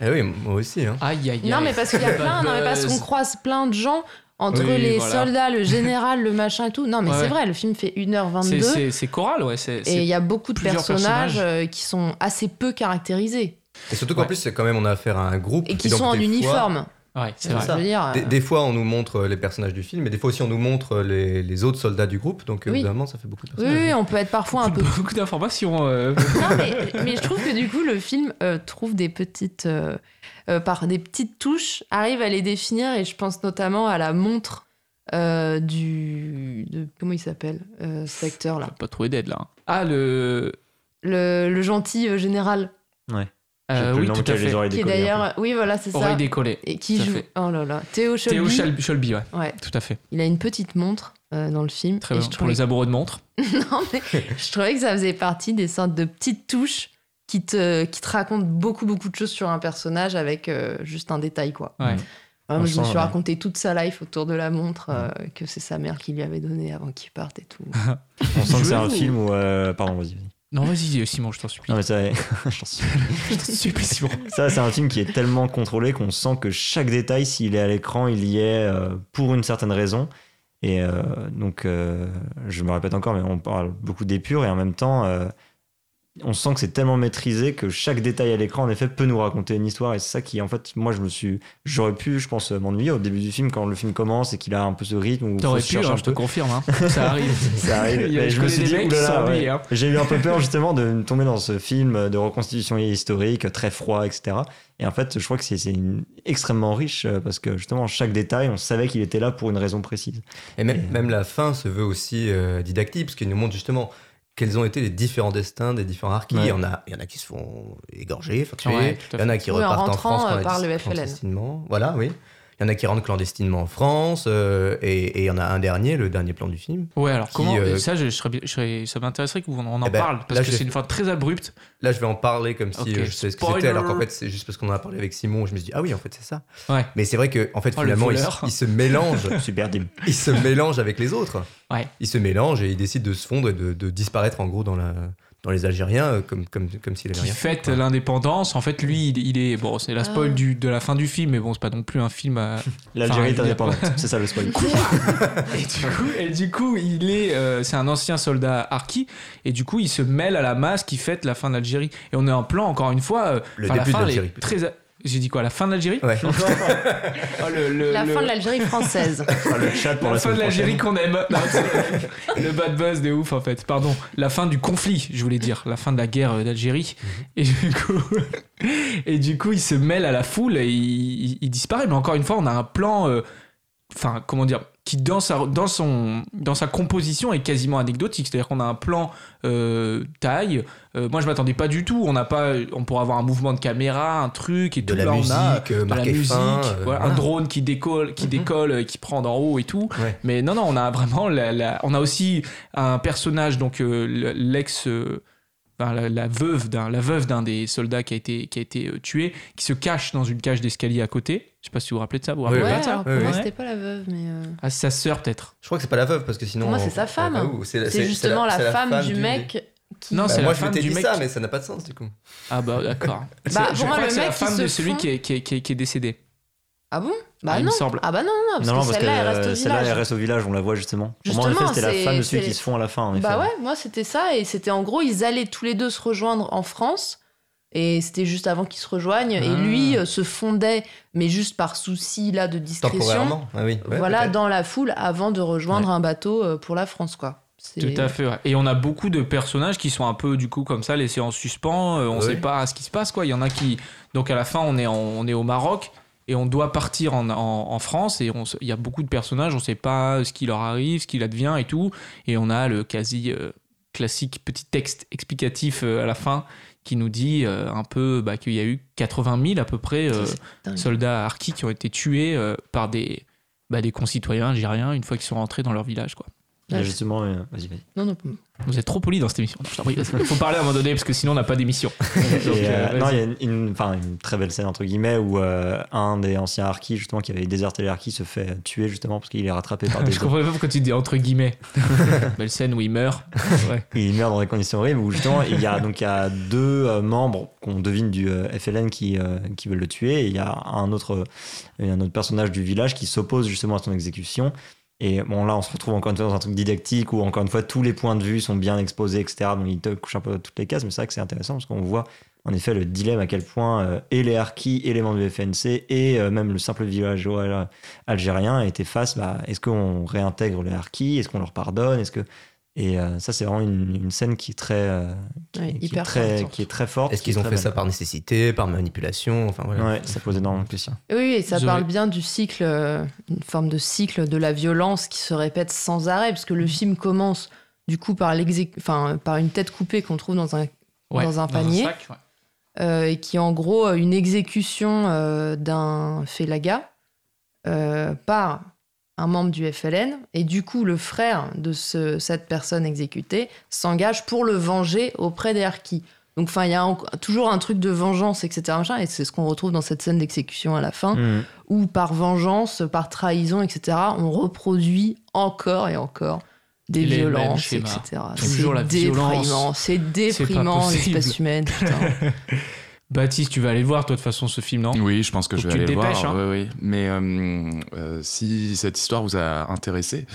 Eh oui, moi aussi. Hein. Aïe, aïe, aïe. Non, mais parce qu'il y a plein, non, mais parce qu'on croise plein de gens entre Oui, les voilà. soldats, le général, le machin et tout. Non, mais Ouais. c'est vrai, le film fait C'est- 1h22 C'est c'est choral, ouais. et il y a beaucoup de personnages, personnages. euh, qui sont assez peu caractérisés Et surtout qu'en Ouais. plus, c'est quand même, on a affaire à un groupe. et qui sont en fois- uniforme. Ouais, c'est vrai. ça. Je veux dire, Des, euh, des fois, on nous montre les personnages du film, mais des fois aussi, on nous montre les, les autres soldats du groupe. Donc, Oui. évidemment, ça fait beaucoup de Oui, personnages. oui, on peut être parfois un peu. Beaucoup, beaucoup d'informations. euh. Non, mais, mais je trouve que du coup, le film euh, trouve des petites. Euh, par des petites touches, arrive à les définir, et je pense notamment à la montre euh, du. de- comment il s'appelle, euh, cet acteur-là Pas trouvé d'aide, là. Ah, le. le, le gentil euh, général, J'ai Euh, oui, tout qui à les fait. oreilles qui décollées, d'ailleurs. Oui, voilà, c'est ça. Oreille décollée. Et qui joue. fait. Oh là là. Théo Shelby. Théo Shelby, Shelby, ouais. Ouais, Tout à fait. il a une petite montre euh, dans le film. Très et bien. je Pour les amoureux de montres. Non, mais je trouvais que ça faisait partie des sortes de petites touches qui te, qui te racontent beaucoup, beaucoup de choses sur un personnage avec euh, juste un détail, quoi. Ouais. Ouais, moi, je me suis ouais. raconté toute sa life autour de la montre euh, que c'est sa mère qui lui avait donnée avant qu'il parte et tout. On sent que c'est un film où. euh, Pardon, vas-y. vas-y. Non, vas-y, Simon, je t'en supplie. Non, mais ça, je t'en supplie. Je t'en supplie, Simon. Ça, c'est un film qui est tellement contrôlé qu'on sent que chaque détail, s'il est à l'écran, il y est euh, pour une certaine raison. Et euh, donc, euh, je me répète encore, mais on parle beaucoup d'épure et en même temps, euh, on sent que c'est tellement maîtrisé que chaque détail à l'écran, en effet, peut nous raconter une histoire. Et c'est ça qui, en fait, moi, je me suis. J'aurais pu, je pense, m'ennuyer au début du film quand le film commence et qu'il a un peu ce rythme où T'aurais pu, hein, je te confirme. hein. Ça arrive. Ça arrive. Je je me suis dit, ouais. hein. J'ai eu un peu peur justement de tomber dans ce film de reconstitution historique très froid, etc. Et en fait, je crois que c'est une- extrêmement riche euh, parce que justement, chaque détail, on savait qu'il était là pour une raison précise. Et même, même la fin se veut aussi euh, didactique, parce qu'il nous montre justement quels ont été les différents destins des différents harkis. Ouais. Il, y en a, il y en a qui se font égorger, enfin tuer. Ouais, tout à il y en a qui Oui, repartent en, rentrant, France euh, par le FLN. Voilà, oui. Il y en a qui rentrent clandestinement en France, euh, et, et il y en a un dernier, le dernier plan du film. Ouais, alors Qui, comment euh, ça, je, je serais, bien- je serais- ça m'intéresserait qu'on en, en Eh ben, parle parce là, que c'est une fin très abrupte. Là, je vais en parler comme si euh, je sais ce que c'était, alors qu'en fait, c'est juste parce qu'on en a parlé avec Simon, je me suis dit, ah oui, en fait, c'est ça. Ouais. Mais c'est vrai que, en fait, Oh, le finalement, il, se mélange, Super il se mélange avec les autres. Ouais. Il se mélange et il décide de se fondre et de, de disparaître, en gros, dans, la, dans les Algériens, euh, comme, comme, comme s'il avait Qui rien fait. fête l'indépendance. En fait, lui, il, il est bon, c'est la spoil Ah. du, de la fin du film, mais bon, c'est pas non plus un film. à- L'Algérie est indépendante, c'est ça le spoil. et du coup, et du coup, il est, euh, c'est un ancien soldat harki, et du coup, il se mêle à la masse qui fête la fin de l'Algérie. Et on est en plan, encore une fois, euh, Le enfin, la début de l'Algérie. Très, j'ai dit quoi, la fin de l'Algérie Ouais. Oh, le- le- La le- fin de l'Algérie française. Ah, le chat pour la la, fin de l'Algérie qu'on aime. Non, le bad buzz de ouf en fait. Pardon. La fin du conflit, je voulais dire. La fin de la guerre euh, d'Algérie. Et du coup, et du coup, il se mêle à la foule et il, il- il disparaît. Mais encore une fois, on a un plan. euh, Enfin, comment dire qui dans sa, dans, son, dans sa composition est quasiment anecdotique. C'est-à-dire qu'on a un plan euh, taille. Euh, moi, je m'attendais pas du tout. On n'a pas, on pourrait avoir un mouvement de caméra, un truc et De tout. la Là, on a musique, euh, de la musique, fin, euh, voilà, un drone qui décolle, qui Mhm. décolle, euh, qui prend d'en haut et tout. Ouais. Mais non, non, on a vraiment, la, la- on a aussi un personnage, donc euh, le- l'ex, euh, enfin, la, la veuve d'un la veuve d'un des soldats qui a été qui a été euh, tué, qui se cache dans une cage d'escalier à côté. Je sais pas si vous vous rappelez de ça. Vous rappelez Ouais, pas de ça c'était pas la veuve, mais. euh, Ah, c'est sa sœur peut-être. Je crois que c'est pas la veuve parce que sinon. Pour moi, c'est sa femme. ah, ouh, c'est justement la, femme, du mec qui. Non, Bah, c'est moi, la je femme du mec. ça, mais ça n'a pas de sens du coup. Ah bah d'accord. Bah, pour je moi, crois le que c'est la femme se de celui fond- qui est, qui est- qui est- qui est décédé. Ah bon Bah Ah, il me semble. Ah bah non, non, parce non, non, que parce que celle-là, elle reste au celle-là, elle village. reste au village, on la voit justement. Pour moi, en Justement, effet, c'était la c'est- femme de celui qui se font à la fin. En effet. Bah ouais, moi c'était ça, et c'était en gros, ils allaient tous les deux se rejoindre en France, et c'était juste avant qu'ils se rejoignent, et Ah. lui euh, se fondait, mais juste par souci là de discrétion, Temporairement. Ah oui. Ouais, voilà, dans la foule avant de rejoindre un bateau euh, pour la France, quoi. Tout à fait. ouais. Et on a beaucoup de personnages qui sont un peu du coup comme ça laissés en suspens. euh, on Ouais. sait pas ce qui se passe quoi. Il y en a qui donc à la fin on est en- on est au Maroc et on doit partir en, en- en France et il y a beaucoup de personnages. On sait pas ce qui leur arrive, ce qui advient et tout. Et on a le quasi euh, classique petit texte explicatif euh, à la fin qui nous dit euh, un peu bah, qu'il y a eu 80 000 à peu près soldats harkis qui ont été tués par des bah, des concitoyens algériens une fois qu'ils sont rentrés dans leur village quoi. Et justement, euh, vas-y, vas-y. Non, non, Vous êtes trop poli dans cette émission. Non, je t'en prie, Il faut parler à un moment donné parce que sinon on n'a pas d'émission. Donc, euh, euh, non, il y a une, une- enfin, une très belle scène entre guillemets où euh, un des anciens Harkis justement qui avait déserté les Harkis se fait tuer justement parce qu'il est rattrapé par des Je comprenais pas pourquoi tu dis entre guillemets. Belle scène où il meurt. Ouais. il meurt dans des conditions horribles où justement il y a donc il y a deux euh, membres qu'on devine du euh, FLN qui euh, qui veulent le tuer et il y a un autre euh, un autre personnage du village qui s'oppose justement à son exécution et bon là on se retrouve encore une fois dans un truc didactique où encore une fois tous les points de vue sont bien exposés etc donc il te couche un peu toutes les cases mais c'est vrai que c'est intéressant parce qu'on voit en effet le dilemme à quel point euh, et les Harkis et les membres du FNC et euh, même le simple villageois algérien étaient face bah, est-ce qu'on réintègre les Harkis? Est-ce qu'on leur pardonne? Est-ce que et euh, ça c'est vraiment une, une scène qui est très euh, qui, Ouais, qui est très forte. qui est très forte Est-ce qui est qu'ils ont fait belle. ça par nécessité, par manipulation Enfin voilà. ouais ça pose énormément de questions Oui, et ça Vous parle aurez- bien du cycle, euh, une forme de cycle de la violence qui se répète sans arrêt, parce que le film commence du coup par, l'exé- enfin, par une tête coupée qu'on trouve dans un, Ouais, dans un panier, sac, ouais. euh, et qui est en gros une exécution euh, d'un félaga euh, par un membre du FLN, et du coup le frère de ce- cette personne exécutée s'engage pour le venger auprès des Harkis. Donc enfin, il y a toujours un truc de vengeance, etc. machin, et c'est ce qu'on retrouve dans cette scène d'exécution à la fin Mhm. où par vengeance, par trahison, etc., on reproduit encore et encore des violences, etc. Toujours la C'est déprimant, c'est déprimant l'espèce humaine. putain. Baptiste, tu vas aller le voir toi de toute façon ce film, non? Oui, je pense que Faut je vais aller le dépêches, voir. hein. oui, oui. Mais euh, euh, si cette histoire vous a intéressé,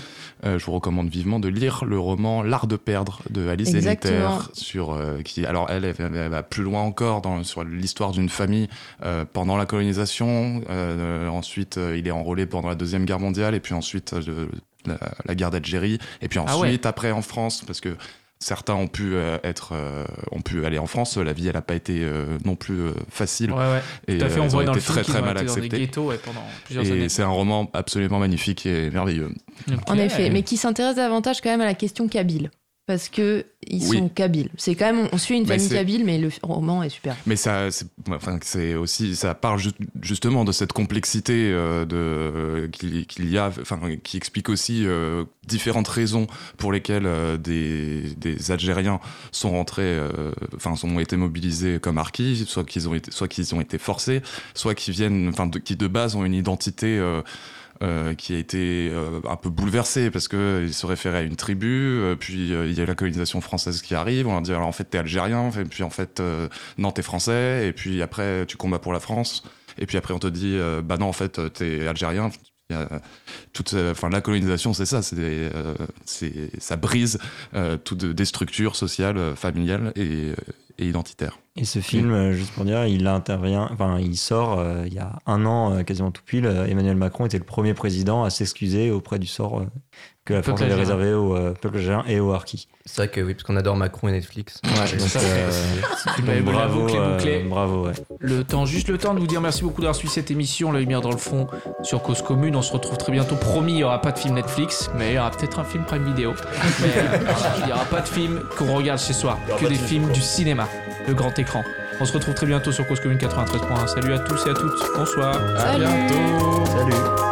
euh, je vous recommande vivement de lire le roman L'art de perdre de Alice. Zeniter. Sur euh, qui, alors elle, elle, elle va plus loin encore dans, sur l'histoire d'une famille euh, pendant la colonisation. Euh, ensuite, euh, il est enrôlé pendant la deuxième guerre mondiale et puis ensuite euh, la, la guerre d'Algérie et puis Ah ensuite ouais. après en France parce que Certains ont pu euh, être, euh, ont pu aller en France. La vie, elle n'a pas été euh, non plus euh, facile. Ouais, ouais. Et Tout à fait, euh, on elles ont voit dans le film très très mal été dans des acceptées. ghettos ouais, pendant plusieurs années. Et c'est un roman absolument magnifique et merveilleux. En Ok. effet, mais qui s'intéresse davantage quand même à la question kabyle. Parce que ils Oui. sont kabyles. C'est quand même, on suit une Mais famille kabyle, mais le roman est super. Mais ça, c'est, enfin, c'est aussi, ça parle ju- justement de cette complexité euh, de qu'il, y a, enfin, qui explique aussi euh, différentes raisons pour lesquelles euh, des, des Algériens sont rentrés, euh, enfin, ont été mobilisés comme harkis, soit qu'ils ont été, soit qu'ils ont été forcés, soit qui viennent, enfin, qui de base ont une identité. Euh, qui a été euh, un peu bouleversée parce que ils se référaient à une tribu, euh, puis euh, il y a la colonisation française qui arrive, on leur dit alors en fait t'es algérien, et puis en fait euh, non t'es français, et puis après tu combats pour la France, et puis après on te dit bah non en fait t'es algérien. Il y a toute, enfin la colonisation c'est ça, c'est, ça brise toutes des structures sociales, familiales et, et identitaires. Et ce film, euh, juste pour dire, il intervient, enfin, il sort euh, il y a un an, euh, quasiment tout pile. euh, Emmanuel Macron était le premier président à s'excuser auprès du sort euh, que la Peuple France avait réservé au euh, peuple algérien et aux harkis. C'est vrai que oui, parce qu'on adore Macron et Netflix. Ouais, donc, donc bravo, bravo, ouais. Le temps, juste le temps de vous dire merci beaucoup d'avoir suivi cette émission, La Lumière dans le fond, sur Cause Commune. On se retrouve très bientôt. Promis, il n'y aura pas de film Netflix, mais il y aura peut-être un film Prime Video. Mais euh, il n'y aura pas de film qu'on regarde ce soir, que des films du cinéma, le grand écran. On se retrouve très bientôt sur Cause Commune 93.1. Salut à tous et à toutes. Bonsoir. Salut Salut